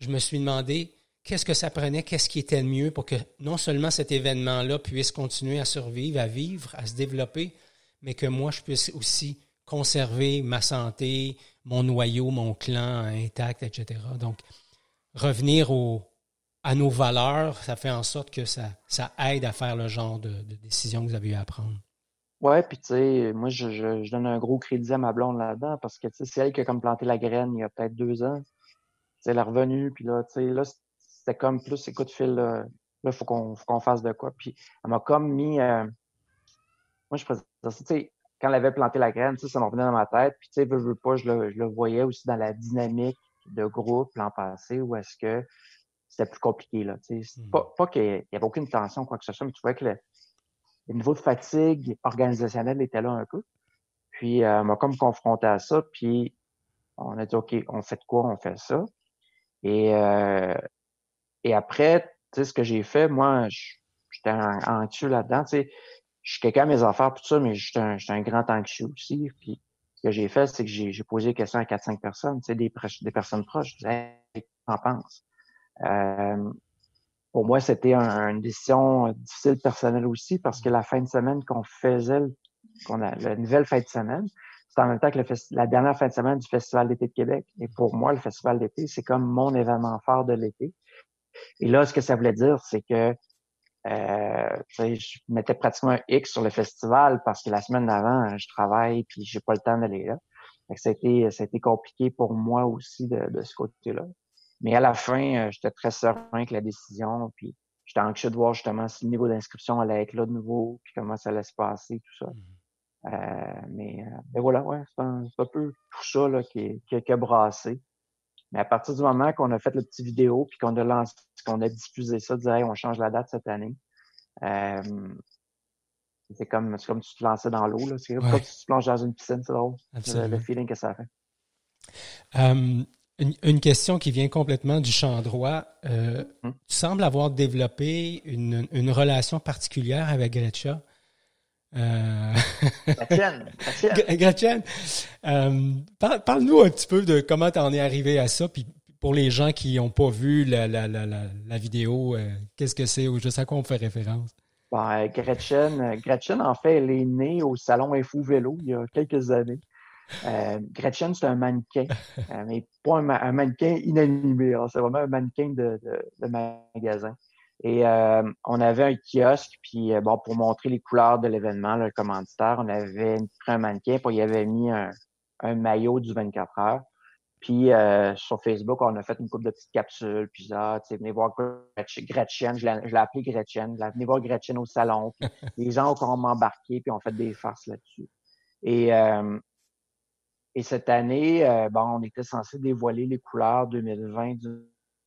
S1: je me suis demandé qu'est-ce que ça prenait, qu'est-ce qui était le mieux pour que non seulement cet événement-là puisse continuer à survivre, à vivre, à se développer, mais que moi, je puisse aussi conserver ma santé, mon noyau, mon clan intact, etc. Donc, revenir à nos valeurs, ça fait en sorte que ça, ça aide à faire le genre de, décision que vous avez eu à prendre.
S2: Ouais, puis tu sais, moi, je, donne un gros crédit à ma blonde là-dedans parce que c'est elle qui a comme planté la graine il y a peut-être deux ans. C'est elle est revenue, puis là, tu sais, là, c'était comme plus, écoute, Phil, là, il faut qu'on fasse de quoi. Puis elle m'a comme mis. Euh, moi, je faisais sais, quand elle avait planté la graine, ça me revenait dans ma tête. Puis, tu sais, je veux pas, je le, je le voyais aussi dans la dynamique de groupe l'an passé où est-ce que c'était plus compliqué. Là, sais hmm. Pas, pas qu'il n'y avait aucune tension, quoi que ce soit, mais tu vois que le, niveau de fatigue organisationnelle était là un peu. Puis, euh, on m'a comme confronté à ça. Puis, on a dit, OK, on fait quoi? On fait ça? Et, euh, et après, tu sais, ce que j'ai fait, moi, j'étais anxieux là-dedans. Tu sais, je suis quelqu'un à mes affaires, tout ça, mais j'étais un, un, grand anxieux aussi. Puis ce que j'ai fait, c'est que j'ai posé des questions à 4-5 personnes, tu sais, des, des personnes proches. Je disais, hey, qu'en penses? Euh, pour moi, c'était une décision difficile personnelle aussi parce que la fin de semaine qu'on faisait, qu'on a la nouvelle fin de semaine, c'était en même temps que le la dernière fin de semaine du Festival d'été de Québec. Et pour moi, le Festival d'été, c'est comme mon événement phare de l'été. Et là, ce que ça voulait dire, c'est que euh, je mettais pratiquement un X sur le festival parce que la semaine d'avant, je travaille puis j'ai pas le temps d'aller là. ça, a été, ça a été compliqué pour moi aussi de, de ce côté-là. Mais à la fin, euh, j'étais très serein avec la décision. Puis j'étais anxieux de voir justement si le niveau d'inscription allait être là de nouveau, puis comment ça allait se passer, tout ça. Mmh. Euh, mais, euh, mais, voilà, ouais, c'est un, un, peu tout ça là, qui, qui, qui a brassé. Mais à partir du moment qu'on a fait le petit vidéo, puis qu'on a lancé, qu'on a diffusé ça, dire hey, on change la date cette année. Euh, c'est comme, comme si tu te lançais dans l'eau. C'est comme si tu plonges dans une piscine, c'est drôle. Le, feeling que ça fait.
S1: Um, une, question qui vient complètement du champ droit. Euh, hum. Tu sembles avoir développé une, une relation particulière avec Gretchen.
S2: Euh...
S1: Euh, parle-nous un petit peu de comment tu en es arrivé à ça, puis pour les gens qui n'ont pas vu la, la, la, la vidéo, euh, qu'est-ce que c'est ou juste à quoi on fait référence?
S2: Ben, Gretchen, Gretchen, en fait, elle est née au salon Info Vélo il y a quelques années. Euh, Gretchen, c'est un mannequin, euh, mais pas un, mannequin inanimé. C'est vraiment un mannequin de, de, magasin. Et euh, on avait un kiosque, puis bon, pour montrer les couleurs de l'événement, le commanditaire, on avait pris un mannequin, puis il avait mis un, un maillot du 24 heures. Puis sur Facebook, on a fait une couple de petites capsules, puis ça, tu sais, venez voir Gretchen, je l'ai appelé Gretchen, venez voir Gretchen au salon. les gens ont quand même embarqué, puis on fait des farces là-dessus. Et et cette année, euh, bon, on était censé dévoiler les couleurs 2020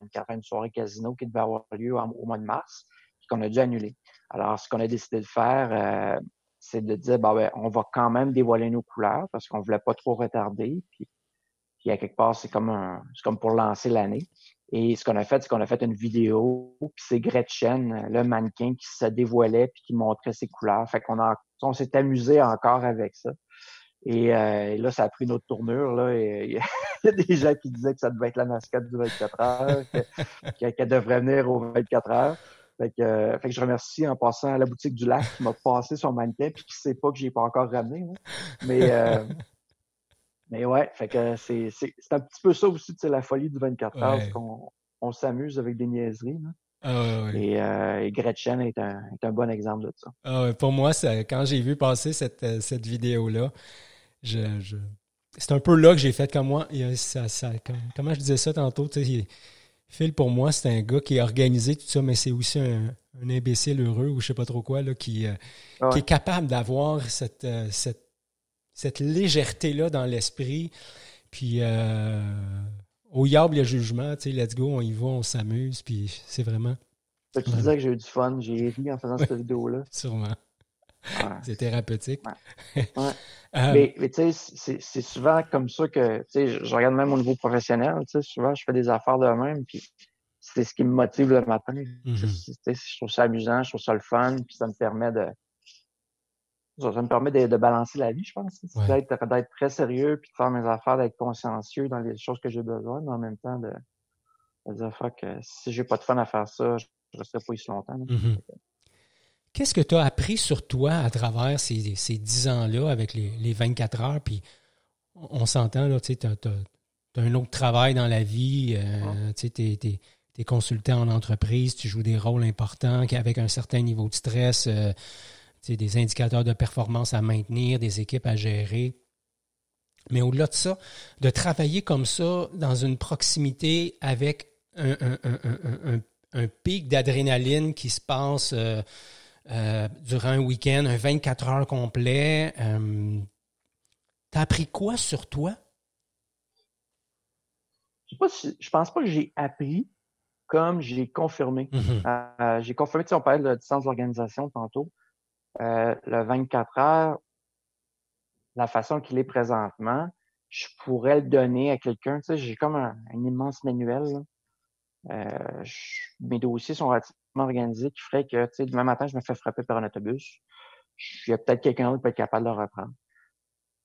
S2: d'une soirée casino qui devait avoir lieu au mois de mars, qu'on a dû annuler. Alors, ce qu'on a décidé de faire, euh, c'est de dire, bah ben, on va quand même dévoiler nos couleurs parce qu'on voulait pas trop retarder. Puis, puis à quelque part, c'est comme un, c'est comme pour lancer l'année. Et ce qu'on a fait, c'est qu'on a fait une vidéo, puis c'est Gretchen, le mannequin, qui se dévoilait puis qui montrait ses couleurs. Fait qu'on a, on s'est amusé encore avec ça. Et euh, là, ça a pris une autre tournure. Là, il y a des gens qui disaient que ça devait être la mascotte du 24 heures, qu'elle devrait venir au 24 heures. Fait que, euh, fait que je remercie en passant à la boutique du lac qui m'a passé son mannequin puis qui sait pas que j'ai pas encore ramené. Mais, euh, mais ouais, fait que c'est, un petit peu ça aussi, c'est la folie du 24 heures, qu'on on s'amuse avec des niaiseries.
S1: Ah,
S2: et, euh, et, Gretchen est un, est un, bon exemple de ça.
S1: Ah, pour moi, quand j'ai vu passer cette, cette vidéo-là, je, c'est un peu là que j'ai fait comme moi. Ça, ça, comment je disais ça tantôt? Phil, pour moi, c'est un gars qui est organisé, tout ça, mais c'est aussi un, imbécile heureux ou je sais pas trop quoi, là, qui, euh, qui est capable d'avoir cette, euh, cette, cette légèreté-là dans l'esprit, Puis euh, au Yab, le jugement, tu sais, let's go, on y va, on s'amuse, puis c'est vraiment.
S2: Tu disais que j'ai eu du fun, j'ai ri en faisant cette vidéo-là.
S1: Sûrement. C'est thérapeutique.
S2: Euh, mais, tu sais, c'est souvent comme ça que, tu sais, je, regarde même au niveau professionnel, tu sais, souvent je fais des affaires de même, puis c'est ce qui me motive le matin. Mm-hmm. Je trouve ça amusant, je trouve ça le fun, puis ça me permet de, ça, me permet de, balancer la vie, je pense. D'être très sérieux, puis de faire mes affaires, d'être consciencieux dans les choses que j'ai besoin, mais en même temps de, dire que si j'ai pas de fun à faire ça, je ne resterai pas ici longtemps.
S1: Qu'est-ce que tu as appris sur toi à travers ces, ces 10 ans-là avec les, les, 24 heures? Puis on s'entend, tu as, un autre travail dans la vie, euh, tu es, consultant en entreprise, tu joues des rôles importants avec un certain niveau de stress. Euh, des indicateurs de performance à maintenir, des équipes à gérer. Mais au-delà de ça, de travailler comme ça dans une proximité avec un, pic d'adrénaline qui se passe euh, euh, durant un week-end, un 24 heures complet, euh, t'as appris quoi sur toi?
S2: Je ne pense pas que j'ai appris comme j'ai confirmé. Mm-hmm. j'ai confirmé, tu sais, on parlait de distance d'organisation tantôt. Euh, le 24 heures, la façon qu'il est présentement, je pourrais le donner à quelqu'un. Tu sais, j'ai comme un, immense manuel. Euh, mes dossiers sont relativement organisés qui ferait que, tu sais, demain matin, je me fais frapper par un autobus. Il y a peut-être quelqu'un d'autre qui peut être capable de le reprendre.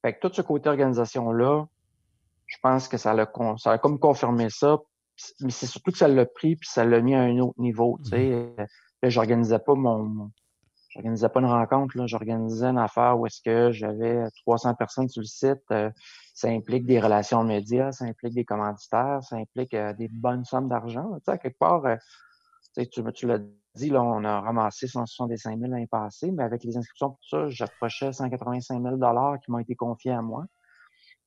S2: Fait que tout ce côté organisation-là, je pense que ça a, ça a comme confirmé ça. Mais c'est surtout que ça l'a pris puis ça l'a mis à un autre niveau. Tu sais, mmh. là, j'organisais pas mon, j'organisais pas une rencontre, là, j'organisais une affaire où est-ce que j'avais 300 personnes sur le site. Euh, ça implique des relations médias, ça implique des commanditaires, ça implique euh, des bonnes sommes d'argent. Tu sais, quelque part, euh, tu, tu l'as dit, là, on a ramassé 165 000 l'année passée, mais avec les inscriptions pour ça, j'approchais 185 000 qui m'ont été confiés à moi.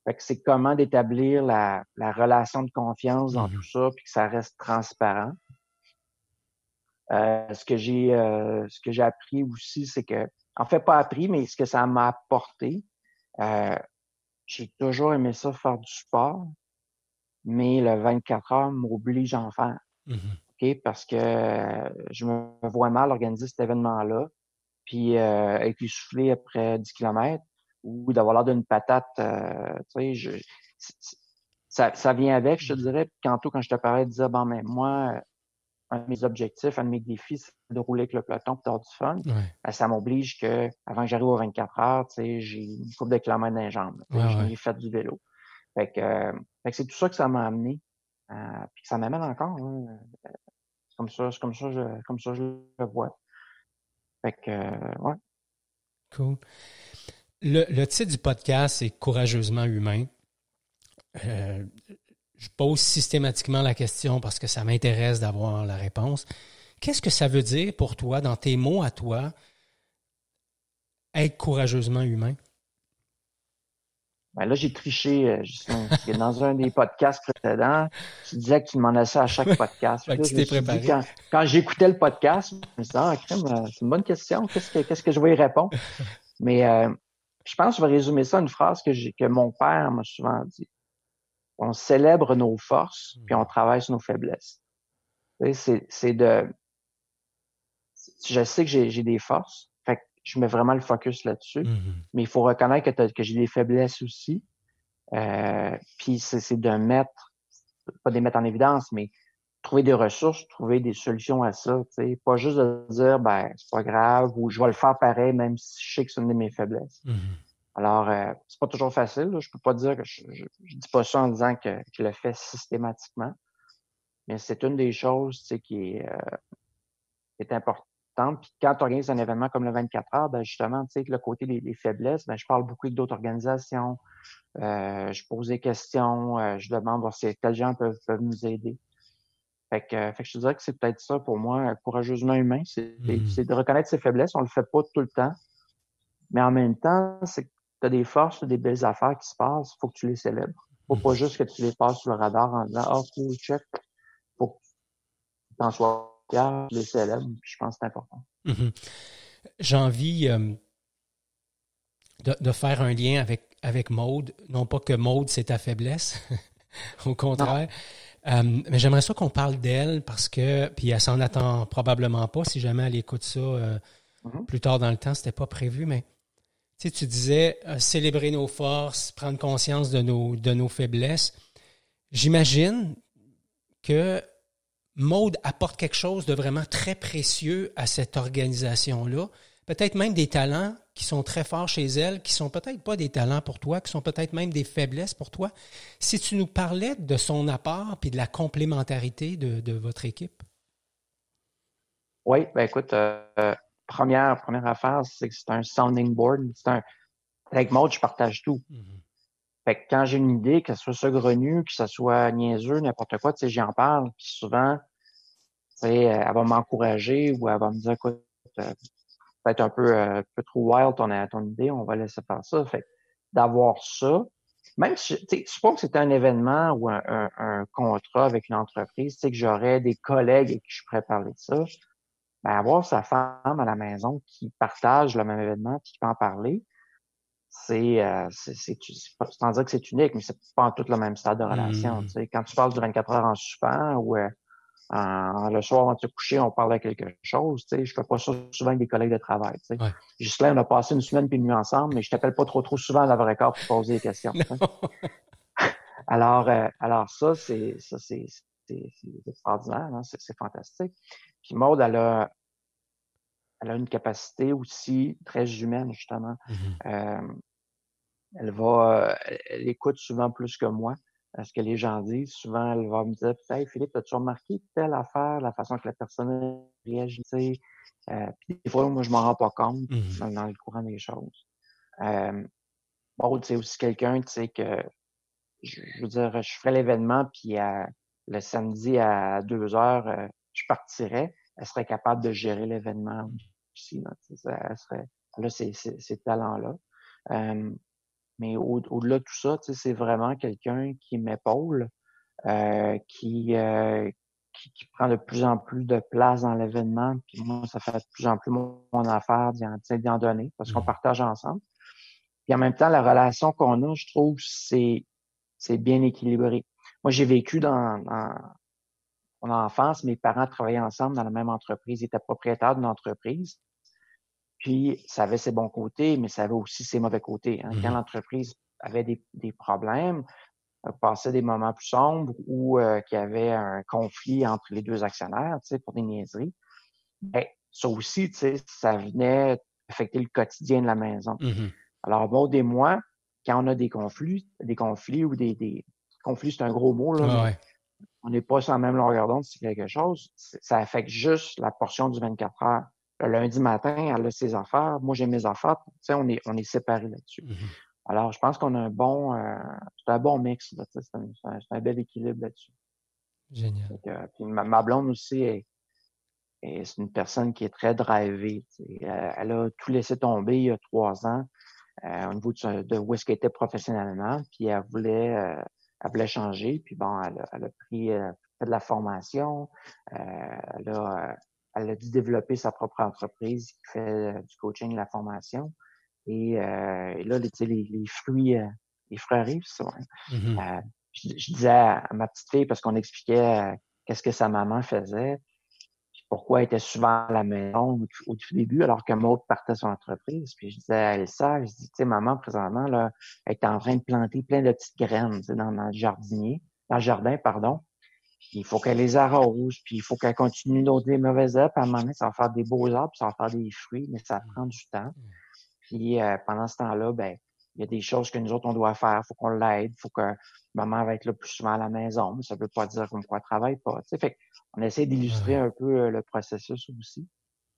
S2: Fait que c'est comment d'établir la, la, relation de confiance dans mmh tout ça, puis que ça reste transparent. Euh, ce que j'ai euh, ce que j'ai appris aussi, c'est que, en fait, pas appris, mais ce que ça m'a apporté, euh, j'ai toujours aimé ça faire du sport, mais le 24 heures m'oblige à en faire. Mmh Parce que je me vois mal organiser cet événement-là, puis être essoufflé après 10 km ou d'avoir l'air d'une patate, tu sais, je, ça, ça vient avec, je te dirais. Puis tantôt, quand je te parlais, de dire, bon, mais moi, un de mes objectifs, un de mes défis, c'est de rouler avec le peloton pour du fun. Ben, ça m'oblige que, avant que j'arrive aux 24 heures, j'ai une coupe de kilomètres dans les jambes. j'ai fait du vélo. Fait que, euh, fait que c'est tout ça que ça m'a amené. Euh, puis ça m'amène encore. Hein. C'est comme ça, c'est comme ça, je, comme ça je le vois. Fait que, euh, ouais.
S1: Cool. Le, titre du podcast, c'est Courageusement humain. Euh, je pose systématiquement la question parce que ça m'intéresse d'avoir la réponse. Qu'est-ce que ça veut dire pour toi, dans tes mots à toi, être courageusement humain?
S2: Ben là, j'ai triché, euh, Dans un des podcasts précédents, tu disais que tu demandais ça à chaque podcast.
S1: tu t'es préparé.
S2: quand, j'écoutais le podcast, je me disais, ah, euh, c'est une bonne question. Qu'est-ce que, qu'est-ce que je vais y répondre? Mais euh, je pense que je vais résumer ça à une phrase que, j'ai, que mon père m'a souvent dit on célèbre nos forces, puis on travaille sur nos faiblesses. C'est de... Je sais que j'ai des forces, que je mets vraiment le focus là-dessus, mmh mais il faut reconnaître que, que j'ai des faiblesses aussi. Euh, puis c'est de mettre, pas de les mettre en évidence, mais trouver des ressources, trouver des solutions à ça. sais Pas juste de dire, ben, c'est pas grave, ou je vais le faire pareil, même si je sais que c'est une de mes faiblesses. Mmh alors, euh, c'est pas toujours facile. Je peux pas dire que je, je, dis pas ça en disant que je le fais systématiquement, mais c'est une des choses qui est, euh, est importante. Puis quand tu organises un événement comme le 24 heures, ben justement, tu sais, le côté des, faiblesses, ben je parle beaucoup avec d'autres organisations. Euh, je pose des questions, euh, je demande voir si quels gens peuvent, peuvent nous aider. Fait que, fait que je te dirais que c'est peut-être ça pour moi, courageusement humain, c'est mmh. de reconnaître ses faiblesses. On le fait pas tout le temps. Mais en même temps, c'est tu as des forces, des belles affaires qui se passent, il faut que tu les célèbres. Faut pas juste que tu les passes sur le radar en disant Ah, oh, cool, check. Faut que tu en sois les célèbres, puis je pense que c'est important.
S1: Mm-hmm. J'ai envie euh, de, faire un lien avec, avec Maude. Non pas que Maude, c'est ta faiblesse, au contraire. Euh, mais j'aimerais ça qu'on parle d'elle parce que, puis elle s'en attend probablement pas si jamais elle écoute ça euh, mm-hmm. plus tard dans le temps, c'était pas prévu, mais tu, sais, tu disais célébrer nos forces, prendre conscience de nos, de nos faiblesses. J'imagine que Maude apporte quelque chose de vraiment très précieux à cette organisation-là. Peut-être même des talents qui sont très forts chez elle, qui sont peut-être pas des talents pour toi, qui sont peut-être même des faiblesses pour toi. Si tu nous parlais de son apport puis de la complémentarité de, votre équipe?
S2: Oui, ben écoute, euh, première, première affaire, c'est que c'est un sounding board. Un... Avec Maud, je partage tout. Mm-hmm. Fait que quand j'ai une idée, que ce soit saugrenu, que ce soit niaiseux, n'importe quoi, tu sais, j'en parle. Puis souvent, tu sais, elle va m'encourager ou elle va me dire, écoute, euh, peut-être un peu, euh, un peu trop wild ton, ton idée, on va laisser faire ça. Fait d'avoir ça, même si, tu sais, suppose que c'était un événement ou un, contrat avec une entreprise, tu sais, que j'aurais des collègues et que je pourrais parler de ça, ben, avoir sa femme à la maison qui partage le même événement qui peut en parler, c'est, euh, c'est, c'est, sans dire que c'est unique, mais c'est pas en tout le même stade de relation. Mmh. Quand tu parles du 24 heures en suspens ou euh, le soir avant de se coucher, on parle de quelque chose. Tu sais, je fais pas ça souvent avec des collègues de travail. Tu sais. Juste là, on a passé une semaine puis une nuit ensemble, mais je t'appelle pas trop trop souvent à la vraie corps pour poser des questions. alors, euh, alors ça, c'est ça, c'est, extraordinaire, hein? c'est, c'est fantastique. Puis Maude, elle a, elle a une capacité aussi très humaine, justement. Mm-hmm. Euh, elle va, elle écoute souvent plus que moi ce que les gens disent. Souvent, elle va me dire Hey Philippe, as-tu remarqué telle affaire, la façon que la personne réagit? Euh, puis des fois, moi, je m'en rends pas compte mm-hmm. dans, le courant des choses. Euh, bon, c'est aussi quelqu'un, tu sais, que je, veux dire, je ferais l'événement, puis le samedi à deux heures, euh, je partirais. Elle serait capable de gérer l'événement aussi. elle serait, elle a ces, ces talents-là. Euh, mais au-delà de tout ça, c'est vraiment quelqu'un qui m'épaule, euh, qui, euh, qui, qui, prend de plus en plus de place dans l'événement. Puis moi, ça fait de plus en plus mon, affaire d'y en, donner parce qu'on mmh. partage ensemble. Puis en même temps, la relation qu'on a, je trouve, c'est c'est bien équilibré. Moi, j'ai vécu dans, dans mon enfance, mes parents travaillaient ensemble dans la même entreprise, ils étaient propriétaires d'une entreprise. Puis, ça avait ses bons côtés, mais ça avait aussi ses mauvais côtés. Hein. Quand mmh l'entreprise avait des, des problèmes, euh, passait des moments plus sombres ou euh, qu'il y avait un conflit entre les deux actionnaires, tu sais, pour des niaiseries, ben, ça aussi, tu sais, ça venait affecter le quotidien de la maison. Mmh Alors, Maud et moi, quand on a des conflits, des conflits ou des, des conflits, c'est un gros mot, là. On n'est pas sur la même longueur d'onde, c'est quelque chose. Ça affecte juste la portion du 24 heures. Le lundi matin, elle a ses affaires. Moi, j'ai mes affaires. Tu sais, on est, on est séparés là-dessus. Mm-hmm. Alors, je pense qu'on a un bon, euh, c'est un bon mix. C'est un, un, bel équilibre là-dessus.
S1: Génial.
S2: puis ma, blonde aussi est, c'est une personne qui est très drivée. Elle, a tout laissé tomber il y a trois ans euh, au niveau de, où est-ce qu'elle était professionnellement. Puis elle voulait, euh, elle voulait changer. Puis bon, elle a, elle a pris fait de la formation. elle a elle a dû développer sa propre entreprise qui fait euh, du coaching, de la formation. Et, euh, là, les, les, fruits, euh, les fruits arrivent, ça. Mm-hmm. je, disais à, ma petite fille, parce qu'on expliquait qu'est-ce que sa maman faisait, pourquoi elle était souvent à la maison au, tout début, alors que Maud partait son entreprise. Puis je disais à Elsa, je dis, tu sais, maman, présentement, là, elle est en train de planter plein de petites graines dans, dans le jardinier, dans le jardin, pardon il faut qu'elle les arrose, puis il faut qu'elle continue d'autres des mauvaises herbes. Puis à un moment donné, ça va faire des beaux arbres, puis ça va faire des fruits, mais ça prend du temps. Mm. Puis euh, pendant ce temps-là, ben il y a des choses que nous autres, on doit faire. Il faut qu'on l'aide. Il faut que maman va être là plus souvent à la maison. Mais ça ne veut pas dire qu'on ne travaille pas. Fait on essaie d'illustrer un peu euh, le processus aussi.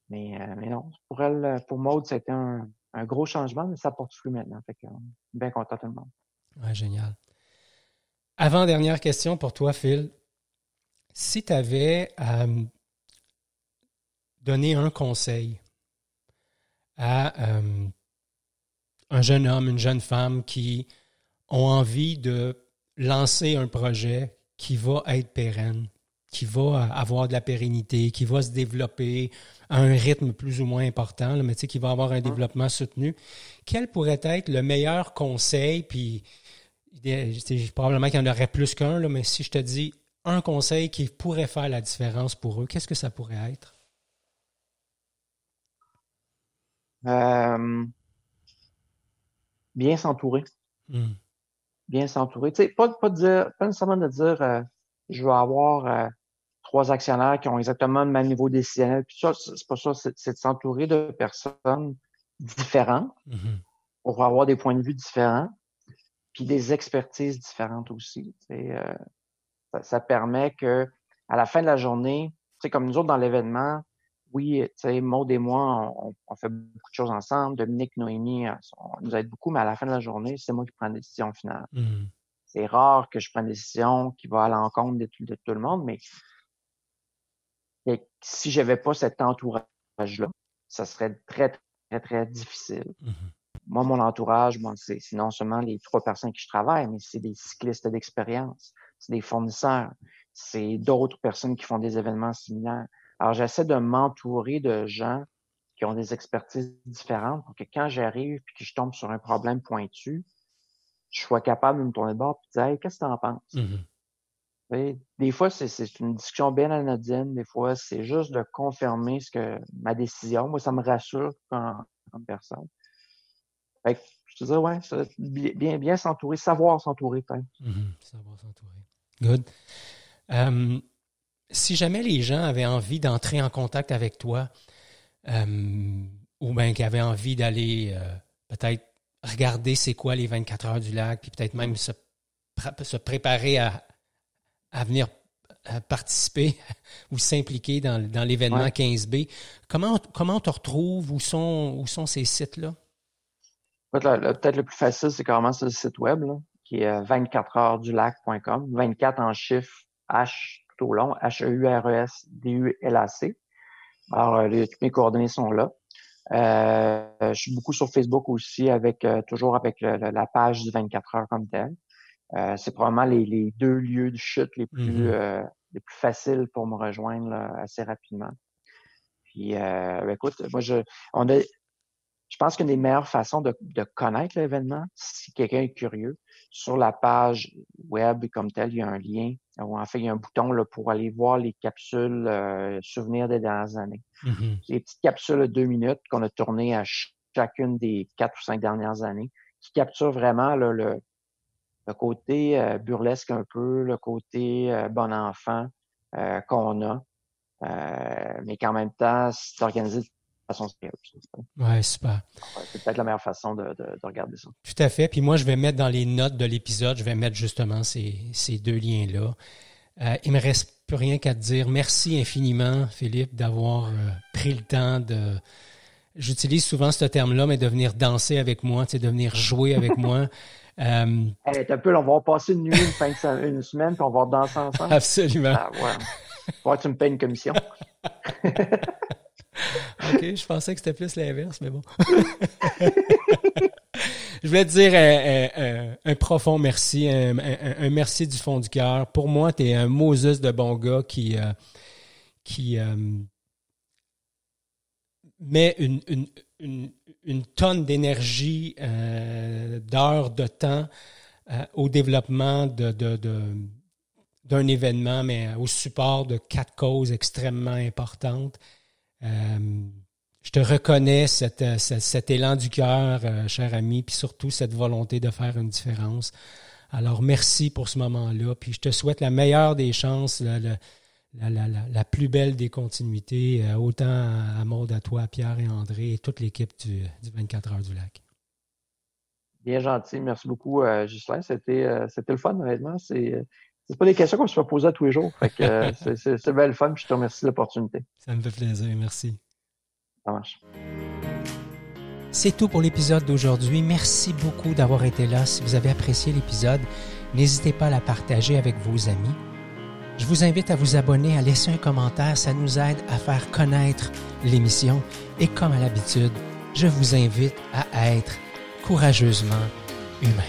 S2: Mais, euh, mais non, pour elle, pour Maude, c'était un, un gros changement, mais ça porte fruit maintenant. Fait que, bien content tout le monde.
S1: Ouais, génial. Avant-dernière question pour toi, Phil. Si tu avais à donner un conseil à euh, un jeune homme, une jeune femme qui ont envie de lancer un projet qui va être pérenne, qui va avoir de la pérennité, qui va se développer à un rythme plus ou moins important, mais tu sais, qui va avoir un développement soutenu, quel pourrait être le meilleur conseil, puis probablement qu'il y en aurait plus qu'un, mais si je te dis un conseil qui pourrait faire la différence pour eux, qu'est-ce que ça pourrait être?
S2: Euh, bien s'entourer. Hmm. Bien s'entourer. Tu sais, pas, pas, dire, pas nécessairement de dire euh, je vais avoir euh, trois actionnaires qui ont exactement le même niveau décisionnel. Puis ça, c'est pas ça, c'est de s'entourer de personnes différentes mm-hmm. pour avoir des points de vue différents, puis des expertises différentes aussi. Ça, ça, permet que à la fin de la journée, tu comme nous autres dans l'événement, oui, tu sais, Maud et moi, on, fait beaucoup de choses ensemble. Dominique, Noémie, euh, on nous aide beaucoup, mais à la fin de la journée, c'est moi qui prends la décision finale. Mmh. C'est rare que je prenne une décision qui va à l'encontre de, de, tout le monde, mais si j'avais pas cet entourage-là, ça serait très, très, très difficile. Mmh moi, mon entourage, bon, c'est non seulement les trois personnes qui je travaille, mais c'est des cyclistes d'expérience, c'est des fournisseurs, c'est d'autres personnes qui font des événements similaires. Alors, j'essaie de m'entourer de gens qui ont des expertises différentes pour que quand j'arrive et que je tombe sur un problème pointu, je sois capable de me tourner de bord et de dire hey, qu'est-ce que tu en penses? Mm-hmm. Des fois, c'est une discussion bien anodine. Des fois, c'est juste de confirmer ce que ma décision. Moi, ça me rassure comme, personne. Fait que, je te dis, ouais, bien, bien s'entourer, savoir s'entourer, peut-être.
S1: Mm-hmm. Savoir s'entourer. Good. Um, si jamais les gens avaient envie d'entrer en contact avec toi, euh, ou bien qu'ils avaient envie d'aller euh, peut-être regarder c'est quoi les 24 heures du lac, puis peut-être même se, se préparer à, à venir participer ou s'impliquer dans, dans l'événement 15B, comment, comment on te retrouve? Où sont, où sont ces sites-là?
S2: Peut-être le plus facile, c'est carrément sur le site web, qui est 24heuresdulac.com, 24 en chiffres H au long, H-E-U-R-E-S-D-U-L-A-C. Alors, euh, les, toutes mes coordonnées sont là. Euh, je suis beaucoup sur Facebook aussi, avec euh, toujours avec la page du 24 heures comme telle. c'est probablement les, deux lieux de chute les plus mm-hmm. les plus faciles pour me rejoindre assez rapidement. Puis, ben, écoute, moi je, on a, je pense qu'une des meilleures façons de, de connaître l'événement, si quelqu'un est curieux, sur la page web comme telle, il y a un lien, ou en fait, il y a un bouton là, pour aller voir les capsules euh, souvenirs des dernières années. Mm-hmm. Les petites capsules de deux minutes qu'on a tournées à chacune des quatre ou cinq dernières années, qui capturent vraiment le, le, côté euh, burlesque un peu, le côté euh, bon enfant qu'on a, mais qu'en même temps, c'est organisé
S1: Ouais, super.
S2: C'est peut-être la meilleure façon de, regarder ça.
S1: Tout à fait. Puis moi, je vais mettre dans les notes de l'épisode, je vais mettre justement ces, deux liens-là. Euh, il me reste plus rien qu'à te dire. Merci infiniment, Philippe, d'avoir euh, pris le temps de. J'utilise souvent ce terme-là, mais de venir danser avec moi, de venir jouer avec moi.
S2: Euh, un peu, on va passer une nuit, une, fin de, une semaine, puis on va danser ensemble.
S1: Absolument. Ah,
S2: ouais. tu me payes une commission.
S1: OK, je pensais que c'était plus l'inverse, mais bon. je voulais te dire un, profond merci, un, merci du fond du cœur. Pour moi, tu es un Moses de bon gars qui, euh, qui euh, met une, une, tonne d'énergie, euh, d'heures de temps au développement de, d'un événement, mais au support de quatre causes extrêmement importantes. Euh, je te reconnais euh, cet, élan du cœur, euh, cher ami, puis surtout cette volonté de faire une différence. Alors, merci pour ce moment-là. Puis je te souhaite la meilleure des chances, la, plus belle des continuités, autant à Maud, à toi, à Pierre et André et toute l'équipe du, 24 heures du lac.
S2: Bien gentil. Merci beaucoup, Ghislain. C'était, le fun, honnêtement. C'est pas des questions qu'on se fait poser à tous les jours. Fait que euh, c'est bien le fun, je te remercie de l'opportunité.
S1: Ça me fait plaisir, merci.
S2: Ça marche.
S1: C'est tout pour l'épisode d'aujourd'hui. Merci beaucoup d'avoir été là. Si vous avez apprécié l'épisode, n'hésitez pas à la partager avec vos amis. Je vous invite à vous abonner, à laisser un commentaire. Ça nous aide à faire connaître l'émission. Et comme à l'habitude, je vous invite à être courageusement humain.